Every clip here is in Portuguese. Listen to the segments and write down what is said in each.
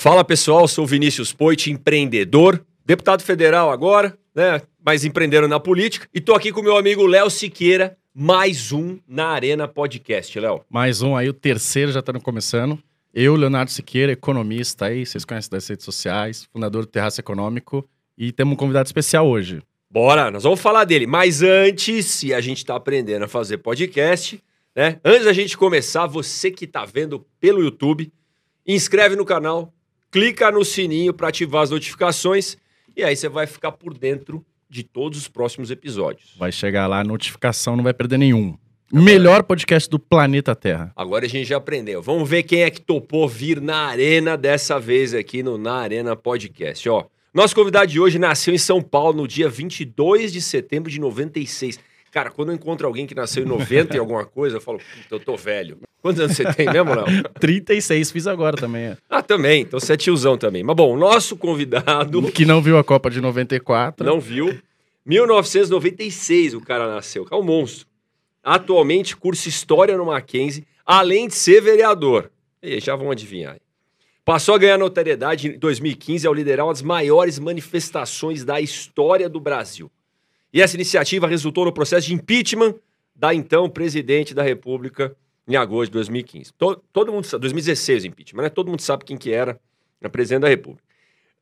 Fala pessoal, sou Vinícius Poit, empreendedor, deputado federal agora, né? Mas empreendendo na política. E tô aqui com meu amigo Léo Siqueira, mais um na Arena Podcast, Léo. Mais um aí, o terceiro já tá começando. Eu, Leonardo Siqueira, economista aí, vocês conhecem das redes sociais, fundador do Terraço Econômico. E temos um convidado especial hoje. Bora, nós vamos falar dele. Mas antes, se a gente tá aprendendo a fazer podcast, né? Antes da gente começar, você que tá vendo pelo YouTube, inscreve no canal, clica no sininho para ativar as notificações e aí você vai ficar por dentro de todos os próximos episódios. Vai chegar lá, a notificação não vai perder nenhum. Melhor podcast do planeta Terra. Agora a gente já aprendeu. Vamos ver quem é que topou vir na Arena dessa vez aqui no Na Arena Podcast. Ó, nosso convidado de hoje nasceu em São Paulo no dia 22 de setembro de 96. Cara, quando eu encontro alguém que nasceu em 90 e alguma coisa, eu falo, puta, eu tô velho. Quantos anos você tem mesmo, Léo? 36, fiz agora também. é. Ah, também. Então você é tiozão também. Mas bom, nosso convidado Que não viu a Copa de 94. não viu. 1996 o cara nasceu. É um monstro. Atualmente cursa História no Mackenzie, além de ser vereador. E aí, já vão adivinhar. Passou a ganhar notoriedade em 2015 ao liderar uma das maiores manifestações da história do Brasil. E essa iniciativa resultou no processo de impeachment da então presidente da República em agosto de 2015. To- todo mundo sabe, 2016 o impeachment, né? Todo mundo sabe quem que era a presidente da República.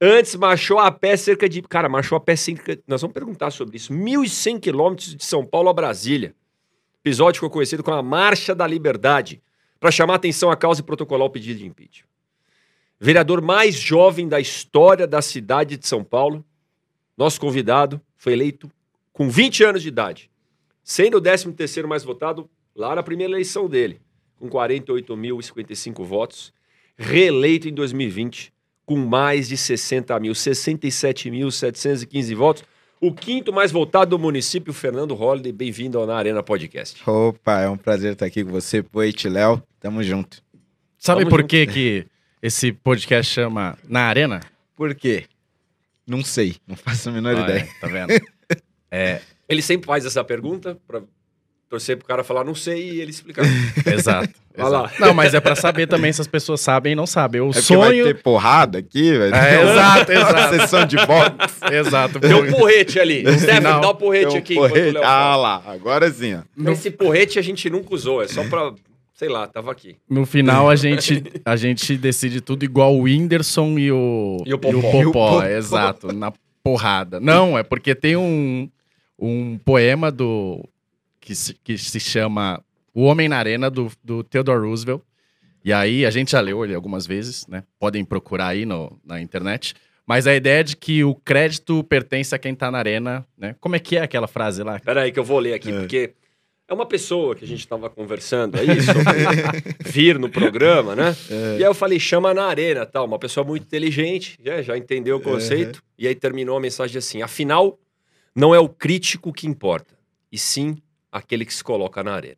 Antes marchou a pé cerca de, cara, marchou a pé cerca, nós vamos perguntar sobre isso, 1.100 quilômetros de São Paulo a Brasília. Episódio ficou conhecido como a Marcha da Liberdade, para chamar atenção à causa e protocolar o pedido de impeachment. Vereador mais jovem da história da cidade de São Paulo, nosso convidado foi eleito com 20 anos de idade, sendo o 13º mais votado lá na primeira eleição dele, com 48.055 votos, reeleito em 2020 com mais de 60 mil, 67.715 votos, o quinto mais votado do município, Fernando Holliday, bem-vindo ao Na Arena Podcast. Opa, é um prazer estar aqui com você, Poit, Léo. Tamo junto. Sabe Tamo por junto. que, que esse podcast chama Na Arena? Por quê? Não sei, não faço a menor Ah, ideia. é, tá vendo? É, Ele sempre faz essa pergunta para torcer pro cara falar não sei e ele explicar. exato. Vai lá. exato. Não, mas é pra saber também se as pessoas sabem e não sabem. O É porque vai sonho. ter porrada aqui, velho. É, exato, exato. Sessão de boxe. Exato. Tem um porrete ali. Stefan, final, dá o porrete Tem um aqui. o porrete. Ah lá, agora sim, ó. Esse porrete a gente nunca usou, é só pra, sei lá, tava aqui. No final, a gente, a gente decide tudo igual o Whindersson e o, E o Popó. Popó, E o Popó. exato, na porrada. Não, é porque tem um, um poema do que se, que se chama O Homem na Arena, do, do Theodore Roosevelt. E aí, a gente já leu ele algumas vezes, né? Podem procurar aí no, na internet. Mas a ideia é de que o crédito pertence a quem tá na arena, né? Como é que é aquela frase lá? Pera aí que eu vou ler aqui, É. porque é uma pessoa que a gente tava conversando aí sobre vir no programa, né? E aí eu falei, chama na arena, tal. Uma pessoa muito inteligente, já, já entendeu o conceito. E aí terminou a mensagem assim, afinal, não é o crítico que importa, e sim aquele que se coloca na arena.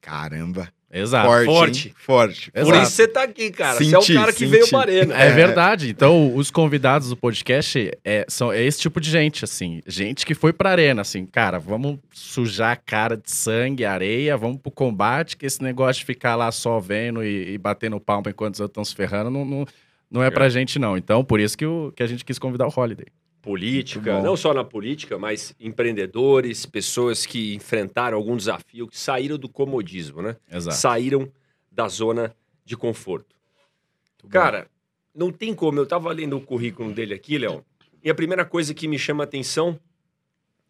Caramba. Exato. forte, forte. Forte. Por Exato. isso você tá aqui, cara. você é o Senti, cara que senti. veio pra arena. É verdade. Então, os convidados do podcast é, são, é esse tipo de gente, assim. Gente que foi pra arena, assim. Cara, vamos sujar a cara de sangue, areia, vamos pro combate, que esse negócio de ficar lá só vendo e, e batendo palma enquanto os outros estão se ferrando não, não, não é pra gente, não. Então, por isso que, o, que a gente quis convidar o Holiday. Política, Muito bom. não só na política, mas empreendedores, pessoas que enfrentaram algum desafio, que saíram do comodismo, né? Exato. Saíram da zona de conforto. Cara, não tem como. Eu tava lendo o currículo dele aqui, Léo, e a primeira coisa que me chama a atenção,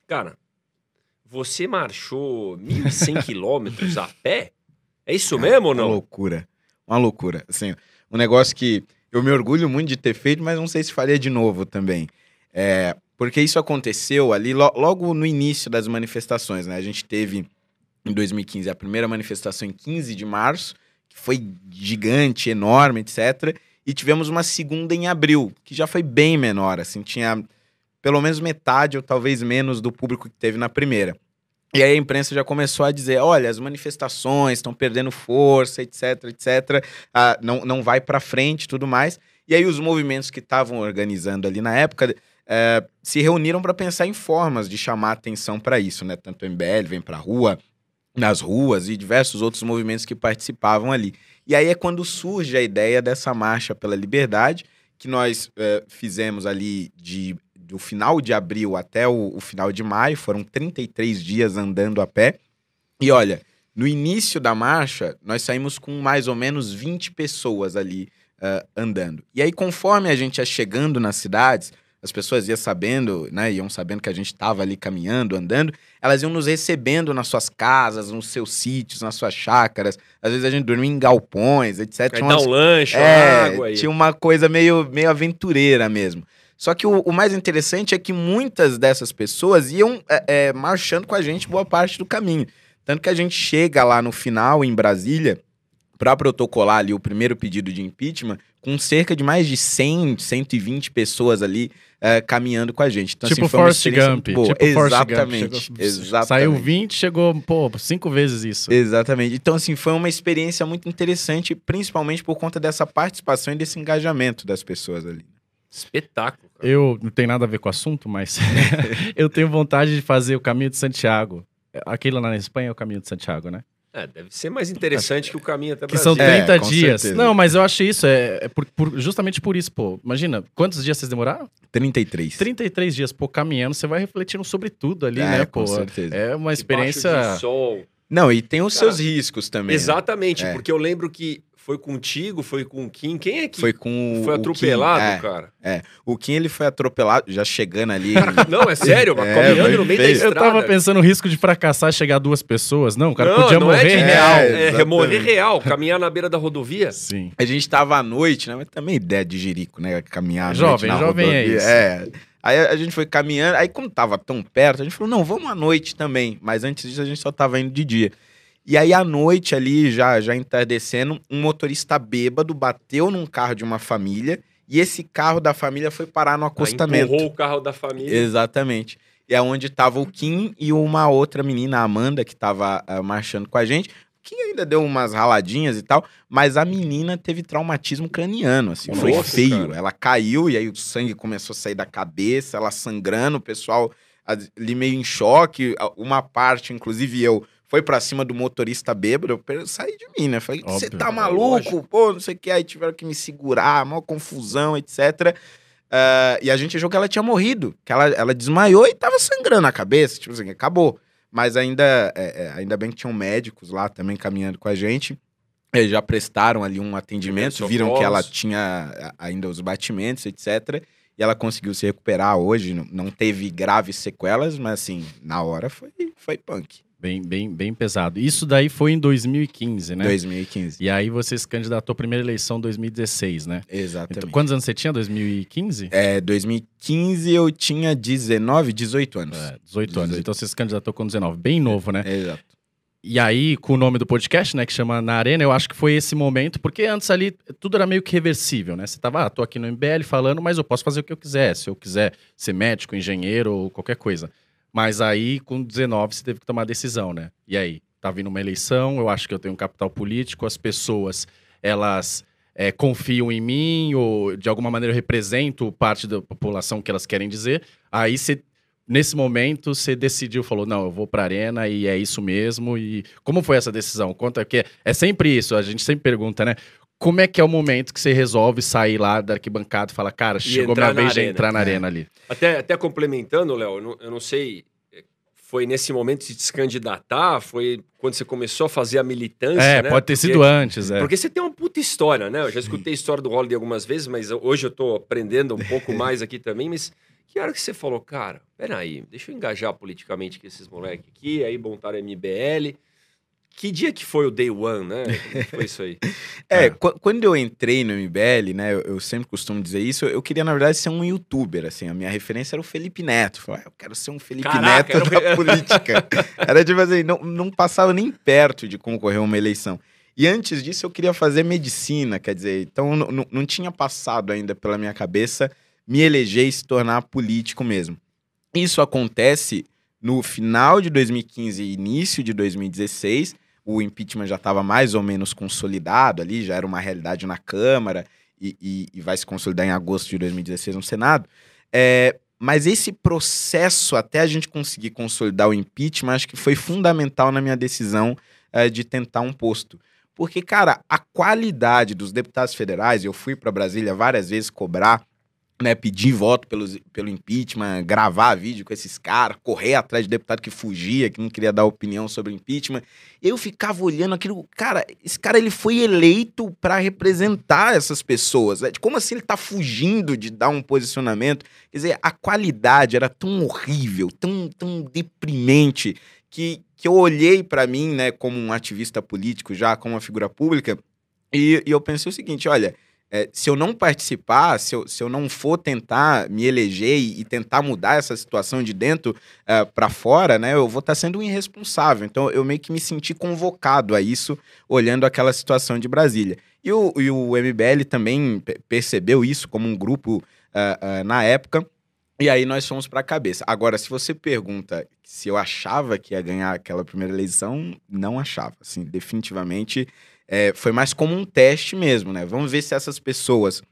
cara, você marchou 1.100 quilômetros a pé? É isso mesmo ou Uma não? loucura. Uma loucura. Assim, um negócio que eu me orgulho muito de ter feito, mas não sei se faria de novo também. É, porque isso aconteceu ali lo- logo no início das manifestações, né? A gente teve em 2015 a primeira manifestação em 15 de março, que foi gigante, enorme, etc. E tivemos uma segunda em abril, que já foi bem menor, assim, tinha pelo menos metade ou talvez menos do público que teve na primeira. E aí a imprensa já começou a dizer, olha, as manifestações estão perdendo força, etc, etc, ah, não, não vai para frente tudo mais. E aí os movimentos que estavam organizando ali na época eh, se reuniram para pensar em formas de chamar atenção para isso, né? Tanto o MBL vem para a rua, nas ruas e diversos outros movimentos que participavam ali. E aí é quando surge a ideia dessa marcha pela liberdade, que nós eh, fizemos ali de, do final de abril até o, o final de maio, foram 33 dias andando a pé. E olha, no início da marcha, nós saímos com mais ou menos 20 pessoas ali uh, andando. E aí, conforme a gente ia chegando nas cidades, as pessoas iam sabendo, né, iam sabendo que a gente estava ali caminhando, andando, elas iam nos recebendo nas suas casas, nos seus sítios, nas suas chácaras. Às vezes a gente dormia em galpões, etc. Tinha umas- um lanche, uma é, água aí. tinha uma coisa meio, meio aventureira mesmo. Só que o, o mais interessante é que muitas dessas pessoas iam é, é, marchando com a gente boa parte do caminho. Tanto que a gente chega lá no final, em Brasília, para protocolar ali o primeiro pedido de impeachment, com cerca de mais de 100, 120 pessoas ali é, caminhando com a gente. Então, tipo assim, foi Forrest Gump. Tipo Forrest Gump. exatamente, Chegou- exatamente. Saiu 20, chegou, pô, cinco vezes isso. Exatamente. Então, assim, foi uma experiência muito interessante, principalmente por conta dessa participação e desse engajamento das pessoas ali. Espetáculo. cara. Eu não tem nada a ver com o assunto, mas eu tenho vontade de fazer o caminho de Santiago. Aquilo lá na Espanha é o caminho de Santiago, né? É, deve ser mais interessante que o caminho até Que são Brasília. É, 30 com dias. certeza. Não, mas eu acho isso, é, é por- por- justamente por isso, pô. Imagina, quantos dias vocês demoraram? 33. 33 dias, pô, caminhando, você vai refletindo sobre tudo ali, É, né, com pô? certeza. É uma Debaixo experiência. de sol. Não, e tem os Cara, seus riscos também. né? Exatamente, É. porque eu lembro que foi contigo, foi com o Kim. Quem é que Foi com foi o atropelado, Kim. É, cara? o Kim, ele foi atropelado, já chegando ali. Não, é sério, mas É, caminhando no meio da estrada. Eu tava pensando o risco de fracassar e chegar duas pessoas. Não, o cara não, podia não morrer é de real. real. É, É, exatamente. morrer real, caminhar na beira da rodovia. Sim. a gente tava à noite, né? Mas também ideia de jerico, né? Caminhar à Jovem, noite na jovem é rodovia. isso. É. Aí a gente foi caminhando, aí como tava tão perto, a gente falou, não, vamos à noite também. Mas antes disso a gente só tava indo de dia. E aí à noite ali, já, já entardecendo, um motorista bêbado bateu num carro de uma família e esse carro da família foi parar no acostamento. empurrou o carro da família. Exatamente. E é onde tava o Kim e uma outra menina, a Amanda, que tava ah, marchando com a gente. O Kim ainda deu umas raladinhas e tal, mas a menina teve traumatismo craniano, assim, foi Nossa, feio. cara. Ela caiu e aí o sangue começou a sair da cabeça, ela sangrando, o pessoal ali meio em choque. Uma parte, inclusive eu, foi pra cima do motorista bêbado, eu saí de mim, né? Falei, você tá maluco? lógico. Pô, não sei o que. Aí tiveram que me segurar, maior confusão, etc. Ah, e a gente achou que ela tinha morrido, que ela, ela desmaiou e tava sangrando a cabeça, tipo assim, acabou. Mas ainda, é, é, ainda bem que tinham médicos lá também caminhando com a gente. Eles já prestaram ali um atendimento, viram que ela tinha ainda os batimentos, etc. E ela conseguiu se recuperar hoje, não, não teve graves sequelas, mas assim, na hora foi, foi punk. Bem, bem, bem pesado. Isso daí foi em 2015, né? 2015. E aí você se candidatou à primeira eleição em 2016, né? Exatamente. Então, quantos anos você tinha? 2015? É, 2015 eu tinha 19, 18 anos. É, 18 anos. 18. Então você se candidatou com 19. Bem novo, né? Exato. E aí, com o nome do podcast, né, que chama Na Arena, eu acho que foi esse momento, porque antes ali tudo era meio que reversível, né? Você tava, ah, tô aqui no MBL falando, mas eu posso fazer o que eu quiser. Se eu quiser ser médico, engenheiro ou qualquer coisa. Mas aí, com 19, você teve que tomar decisão, né? E aí, tá vindo uma eleição, eu acho que eu tenho um capital político, as pessoas, elas é, confiam em mim, ou de alguma maneira eu represento parte da população que elas querem dizer. Aí você nesse momento você decidiu, falou, não, eu vou pra arena e é isso mesmo. E como foi essa decisão? Conta que é sempre isso, a gente sempre pergunta, né? Como é que é o momento que você resolve sair lá da arquibancada e fala, cara, chegou minha vez de entrar na É. arena ali. Até, até complementando, Léo, eu não, eu não sei, eh, foi nesse momento de se candidatar? Foi quando você começou a fazer a militância? É, né? pode ter Porque- sido antes, é. Porque você tem uma puta história, né? Eu já escutei a história do Holiday algumas vezes, mas hoje eu tô aprendendo um pouco mais aqui também. Mas que hora que você falou, cara, peraí, deixa eu engajar politicamente com esses moleques aqui, aí montaram a MBL. Que dia que foi o day one, né? Foi isso aí? É, qu- quando eu entrei no MBL, né, eu, eu sempre costumo dizer isso, eu queria, na verdade, ser um youtuber, assim, a minha referência era o Felipe Neto. Falei, ah, eu quero ser um Felipe Caraca, Neto era da o- política. Era tipo assim, não, não passava nem perto de concorrer a uma eleição. E antes disso, eu queria fazer medicina, quer dizer, então não, não- não tinha passado ainda pela minha cabeça me eleger e se tornar político mesmo. Isso acontece no final de 2015 e início de 2016. O impeachment já estava mais ou menos consolidado ali, já era uma realidade na Câmara e, e- e vai se consolidar em agosto de 2016 no Senado. É, mas esse processo, até a gente conseguir consolidar o impeachment, acho que foi fundamental na minha decisão eh, de tentar um posto. Porque, cara, a qualidade dos deputados federais, eu fui para Brasília várias vezes cobrar, né, pedir voto pelos, pelo impeachment, gravar vídeo com esses caras, correr atrás de deputado que fugia, que não queria dar opinião sobre impeachment. Eu ficava olhando aquilo, cara, esse cara ele foi eleito para representar essas pessoas. Né? Como assim ele tá fugindo de dar um posicionamento? Quer dizer, a qualidade era tão horrível, tão, tão deprimente, que, que eu olhei para mim, né, como um ativista político já, como uma figura pública, e, e eu pensei o seguinte, olha, é, se eu não participar, se eu, se eu não for tentar me eleger e, e tentar mudar essa situação de dentro é, para fora, né, eu vou estar tá sendo um irresponsável. Então, eu meio que me senti convocado a isso, olhando aquela situação de Brasília. E o, e o MBL também percebeu isso como um grupo uh, uh, na época, e aí nós fomos para a cabeça. Agora, se você pergunta se eu achava que ia ganhar aquela primeira eleição, não achava. Assim, definitivamente é, foi mais como um teste mesmo, né? Vamos ver se essas pessoas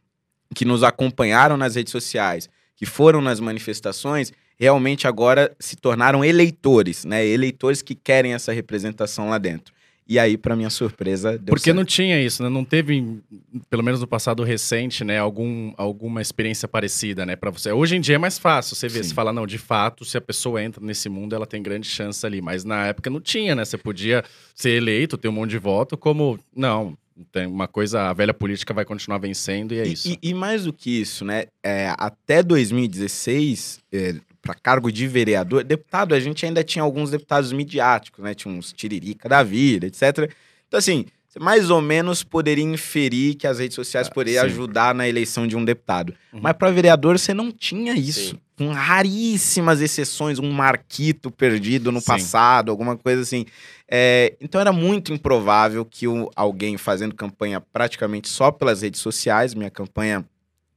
que nos acompanharam nas redes sociais, que foram nas manifestações, realmente agora se tornaram eleitores, né? Eleitores que querem essa representação lá dentro. E aí, para minha surpresa, deu Porque certo. não tinha isso, né? Não teve, pelo menos no passado recente, né? Algum, alguma experiência parecida, né? Para você. Hoje em dia é mais fácil. Você vê, Sim. você fala, não, de fato, se a pessoa entra nesse mundo, ela tem grande chance ali. Mas na época não tinha, né? Você podia ser eleito, ter um monte de voto, como. Não, tem uma coisa, a velha política vai continuar vencendo e é E- isso. E, e mais do que isso, né? é, até 2016, para cargo de vereador, deputado, a gente ainda tinha alguns deputados midiáticos, né? Tinha uns tiririca da vida, etc. Então, assim, você mais ou menos poderia inferir que as redes sociais Ah, poderiam sim. ajudar na eleição de um deputado. Uhum. Mas para vereador, você não tinha isso. Sim. Com raríssimas exceções, um marquito perdido no Sim. passado, alguma coisa assim. É, então era muito improvável que o- alguém fazendo campanha praticamente só pelas redes sociais, minha campanha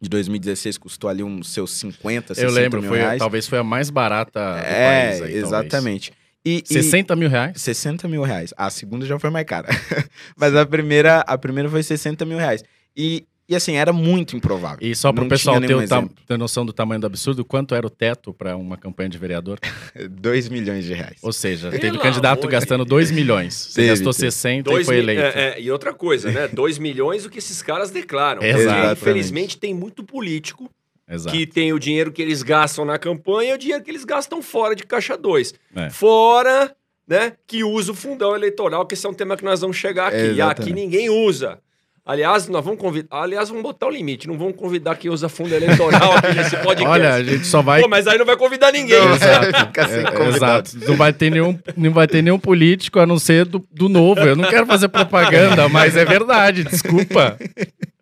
de 2016 custou ali uns seus 50, 60 Eu lembro, mil foi, reais. talvez foi a mais barata do é, país. Aí, exatamente. E, e- 60 mil reais? 60 mil reais. A segunda já foi mais cara. Mas a primeira, a primeira foi 60 mil reais. E, e assim, era muito improvável. E só para o pessoal ter, ter noção do tamanho do absurdo, quanto era o teto para uma campanha de vereador? 2 milhões de reais. Ou seja, Pelo teve candidato gastando 2 milhões. Você Teve, gastou teve. 60 Dois e foi eleito. é, é, e outra coisa, né? 2 milhões o que esses caras declaram. Porque, Infelizmente, tem muito político Exato. que tem o dinheiro que eles gastam na campanha e o dinheiro que eles gastam fora de caixa 2. É. Fora, né, que usa o fundão eleitoral, que esse é um tema que nós vamos chegar aqui. E aqui ninguém usa. Aliás, nós vamos convidar. Aliás, vamos botar o limite. Não vamos convidar quem usa fundo eleitoral aqui nesse podcast. Olha, a gente só vai. Pô, mas aí não vai convidar ninguém. Não, Exato. Fica sem É, convidado. exato. Não vai, ter nenhum, não vai ter nenhum político a não ser do, do novo. Eu não quero fazer propaganda, mas é verdade, desculpa.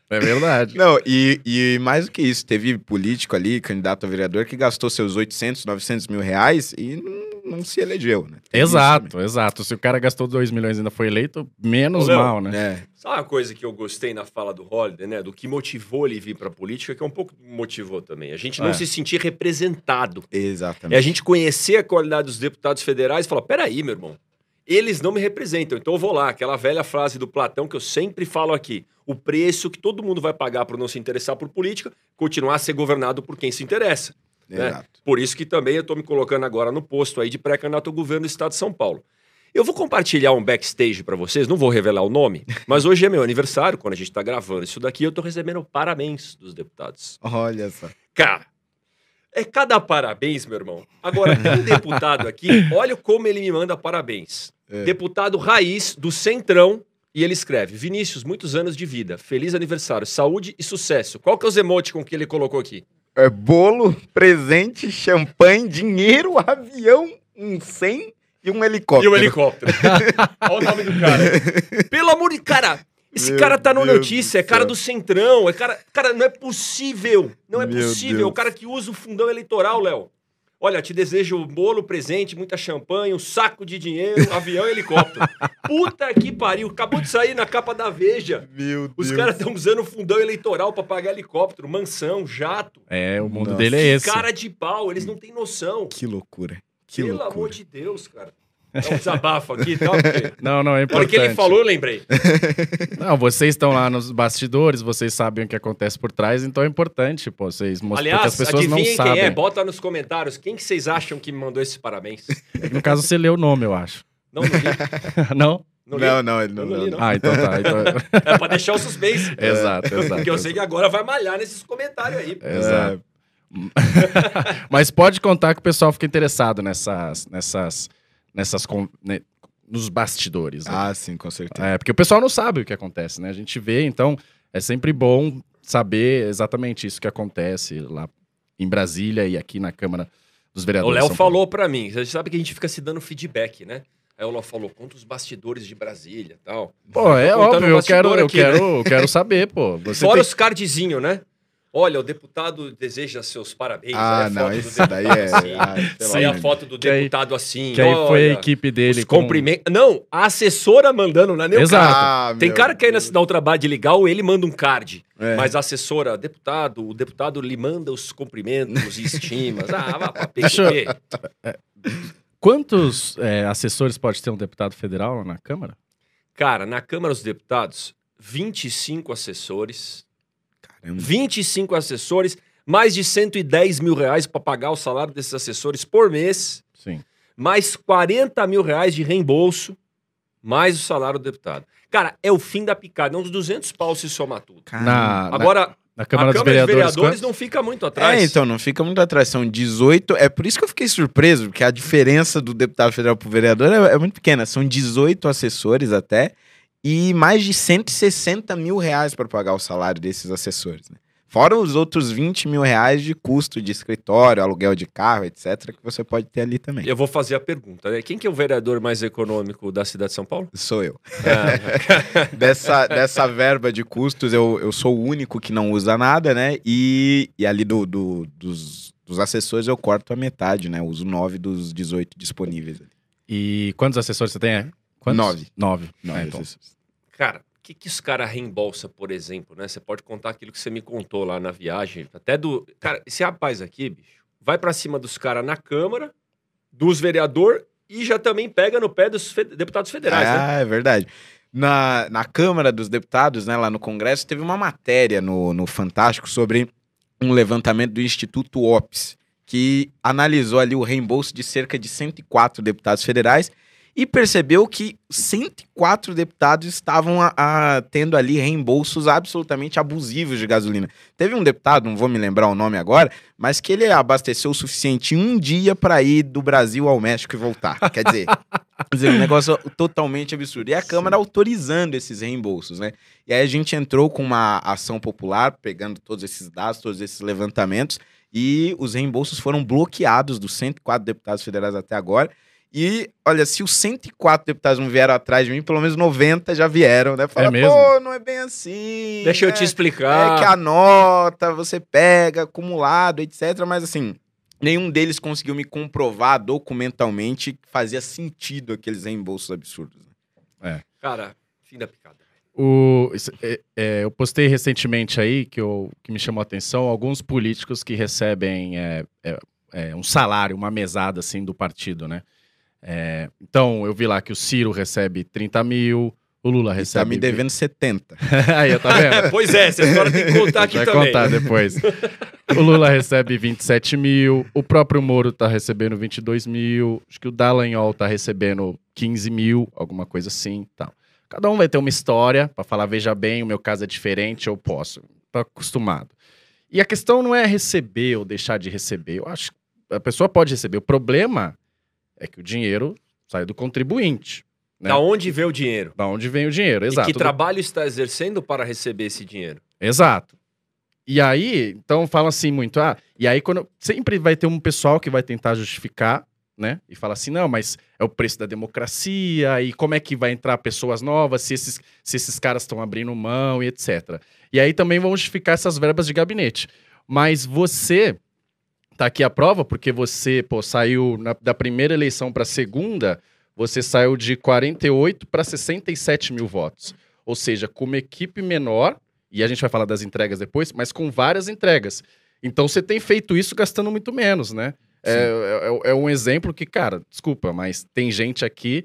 É verdade. Não, e, e mais do que isso, teve político ali, candidato a vereador, que gastou seus 800, 900 mil reais e não, não se elegeu, né? Tem isso Exato, exato. Se o cara gastou 2 milhões e ainda foi eleito, menos Ô, Léo, mal, né? É. Sabe uma coisa que eu gostei na fala do Holiday, né? Do que motivou ele vir pra política, que é um pouco motivou também. A gente não É. se sentir representado. É Exatamente. a gente conhecer a qualidade dos deputados federais e falar: peraí, meu irmão, eles não me representam, então eu vou lá. Aquela velha frase do Platão que eu sempre falo aqui: o preço que todo mundo vai pagar por não se interessar por política, continuar a ser governado por quem se interessa. Né? Exato. Por isso que também eu estou me colocando agora no posto aí de pré-candidato ao governo do estado de São Paulo. Eu vou compartilhar um backstage para vocês, não vou revelar o nome, mas hoje é meu aniversário, quando a gente está gravando isso daqui, eu estou recebendo parabéns dos deputados. Olha só. Cara, é cada parabéns, meu irmão. Agora, tem um deputado aqui, olha como ele me manda parabéns. É. Deputado Raiz, do Centrão, e ele escreve: Vinícius, muitos anos de vida, feliz aniversário, saúde e sucesso. Qual que é os emoticons que ele colocou aqui? É bolo, presente, champanhe, dinheiro, avião, um 100 e um E helicóptero. o helicóptero. Olha o nome do cara. Pelo amor de. Cara, esse Meu cara tá no Deus notícia, é cara do Centrão. É cara, cara, não é possível. Não é Meu possível. Deus. O cara que usa o fundão eleitoral, Léo. Olha, te desejo bolo, presente, muita champanhe, um saco de dinheiro, avião e helicóptero. Puta que pariu. Acabou de sair na capa da Veja. Meu Os Deus. caras estão usando fundão eleitoral pra pagar helicóptero, mansão, jato. É, o mundo Nossa. dele é esse. Cara de pau, eles não têm noção. Que loucura. Que Pelo loucura. amor de Deus, cara. É um desabafo aqui e tal. Porque... Não, não, é Na importante. hora que ele falou, eu lembrei. Não, vocês estão lá nos bastidores, vocês sabem o que acontece por trás, então é importante, pô, vocês mostrarem Aliás, as pessoas não adivinhem quem sabem. é. Bota nos comentários. Quem que vocês acham que me mandou esses parabéns? No caso, você leu o nome, eu acho. Não, não li. não? Não, li. Não, não, ele não, não li, não, não. Ah, então tá. então- É pra deixar o suspense. exato, exato. Porque eu sei que agora vai malhar nesses comentários aí. É, Exato. Mas pode contar que o pessoal fica interessado nessas. nessas. Nessas. con- né, nos bastidores. né? Ah, sim, com certeza. É, porque o pessoal não sabe o que acontece, né? A gente vê, então é sempre bom saber exatamente isso que acontece lá em Brasília e aqui na Câmara dos O Vereadores. Léo São Paulo. falou pra mim. Você sabe que a gente fica se dando feedback, né? Aí o Léo falou, conta os bastidores de Brasília e tal. Pô, é óbvio, eu quero, bastidor eu, aqui, né? quero, eu quero saber, pô. Você Fora tem- os cardzinhos, né? Olha, o deputado deseja seus parabéns. Ah, aí a não, foto do esse daí é. deputado assim. ah, aí a foto do Que aí- deputado assim. Que aí foi a equipe dele. Os com- cumprimentos. Não, a assessora mandando, não é nem o Exato. cara. Ah, Tem cara que ainda se dá o trabalho de ligar ou ele manda um card. É. Mas a assessora, deputado, o deputado lhe manda os cumprimentos e estimas. Ah, vá pra PQP. Quantos é, assessores pode ter um deputado federal lá na Câmara? Cara, na Câmara dos Deputados, 25 assessores. Caramba. 25 assessores, mais de 110 mil reais para pagar o salário desses assessores por mês, Sim. mais 40 mil reais de reembolso, mais o salário do deputado. Cara, é o fim da picada, é uns 200 pau se somar tudo. Na, Agora, na Câmara a dos Câmara Vereadores. de Vereadores quantos? não fica muito atrás. É, então, não fica muito atrás. São 18. É por isso que eu fiquei surpreso, porque a diferença do deputado federal pro vereador é, é muito pequena. São 18 assessores até e mais de 160 mil reais para pagar o salário desses assessores. Né? Fora os outros 20 mil reais de custo de escritório, aluguel de carro, etc., que você pode ter ali também. Eu vou fazer a pergunta, né? Quem que é o vereador mais econômico da cidade de São Paulo? Sou eu. Ah, dessa, dessa verba de custos, eu, eu sou o único que não usa nada, né? E, e ali do, do- dos, dos assessores eu corto a metade, né? Eu uso 9 dos 18 disponíveis. ali. E quantos assessores você tem? Quantos? Nove. Nove. Nove É, então. Cara, o que, que os caras reembolsam, por exemplo, né? Você pode contar aquilo que você me contou lá na viagem, até do. Cara, esse rapaz aqui, bicho, vai pra cima dos caras na Câmara, dos vereador e já também pega no pé dos fe- deputados federais, né? Ah, é verdade. Na, na Câmara dos Deputados, né, lá no Congresso, teve uma matéria no, no Fantástico sobre um levantamento do Instituto OPS, que analisou ali o reembolso de cerca de 104 deputados federais e percebeu que 104 deputados estavam a- a- tendo ali reembolsos absolutamente abusivos de gasolina. Teve um deputado, não vou me lembrar o nome agora, mas que ele abasteceu o suficiente em um dia para ir do Brasil ao México e voltar. Quer dizer, Quer dizer, um negócio totalmente absurdo. E a Câmara autorizando esses reembolsos, né? E aí a gente entrou com uma ação popular, pegando todos esses dados, todos esses levantamentos, e os reembolsos foram bloqueados dos 104 deputados federais até agora. E, olha, se os 104 deputados não vieram atrás de mim, pelo menos 90 já vieram, né? Fala, É mesmo? pô, não é bem assim. Deixa eu né? te explicar. É que a nota você pega acumulado, etc. Mas assim, nenhum deles conseguiu me comprovar documentalmente que fazia sentido aqueles reembolsos absurdos. né? Cara, fim da picada. O, é- é, eu postei recentemente aí que, eu, que me chamou a atenção alguns políticos que recebem é, é, é, um salário, uma mesada assim do partido, né? É, então, eu vi lá que o Ciro recebe 30 mil, o Lula E tá recebe. me devendo 70. aí, tá vendo? pois é, essa história tem que contar aqui Vai também. contar depois. o Lula recebe 27 mil, o próprio Moro tá recebendo 22 mil, acho que o Dallagnol tá recebendo 15 mil, alguma coisa assim tal. Cada um vai ter uma história para falar, veja bem, o meu caso é diferente, eu posso. Tô acostumado. E a questão não é receber ou deixar de receber. Eu acho que a pessoa pode receber. O problema é que o dinheiro sai do contribuinte. Né? Da onde vê o dinheiro? Da onde vem o dinheiro, exato. E que trabalho está exercendo para receber esse dinheiro? Exato. E aí, então fala assim muito, ah, e aí quando sempre vai ter um pessoal que vai tentar justificar, né? E fala assim, não, mas é o preço da democracia, e como é que vai entrar pessoas novas se esses, se esses caras estão abrindo mão e etc. E aí também vão justificar essas verbas de gabinete. Mas você tá aqui a prova, porque você, pô, saiu na- da primeira eleição para a segunda, você saiu de 48 para 67 mil votos. Ou seja, com uma equipe menor, e a gente vai falar das entregas depois, mas com várias entregas. Então você tem feito isso gastando muito menos, né? É, é, é um exemplo que, cara, desculpa, mas tem gente aqui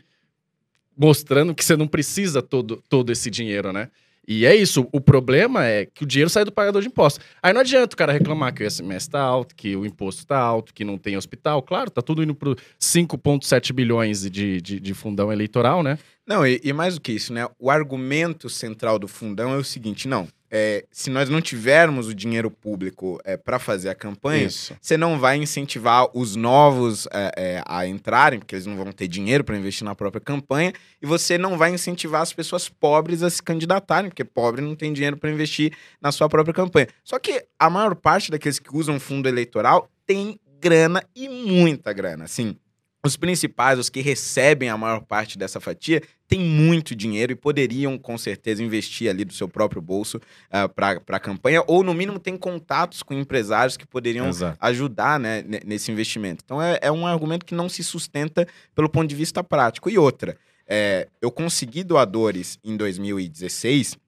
mostrando que você não precisa todo, todo esse dinheiro, né? E é isso, o problema é que o dinheiro sai do pagador de impostos. Aí não adianta o cara reclamar que o ICMS tá alto, que o imposto tá alto, que não tem hospital. Claro, tá tudo indo pro 5,7 bilhões de, de, de fundão eleitoral, né? Não, e, e mais do que isso, né? O argumento central do fundão é o seguinte: não, é, se nós não tivermos o dinheiro público é, para fazer a campanha, Isso. você não vai incentivar os novos é, é, a entrarem, porque eles não vão ter dinheiro para investir na própria campanha, e você não vai incentivar as pessoas pobres a se candidatarem, porque pobre não tem dinheiro para investir na sua própria campanha. Só que a maior parte daqueles que usam fundo eleitoral tem grana e muita grana. Assim, os principais, os que recebem a maior parte dessa fatia, têm muito dinheiro e poderiam, com certeza, investir ali do seu próprio bolso uh, para a campanha, ou no mínimo tem contatos com empresários que poderiam Exato. ajudar né, ne- nesse investimento. Então é, é um argumento que não se sustenta pelo ponto de vista prático. E outra, é, eu consegui doadores em 2016.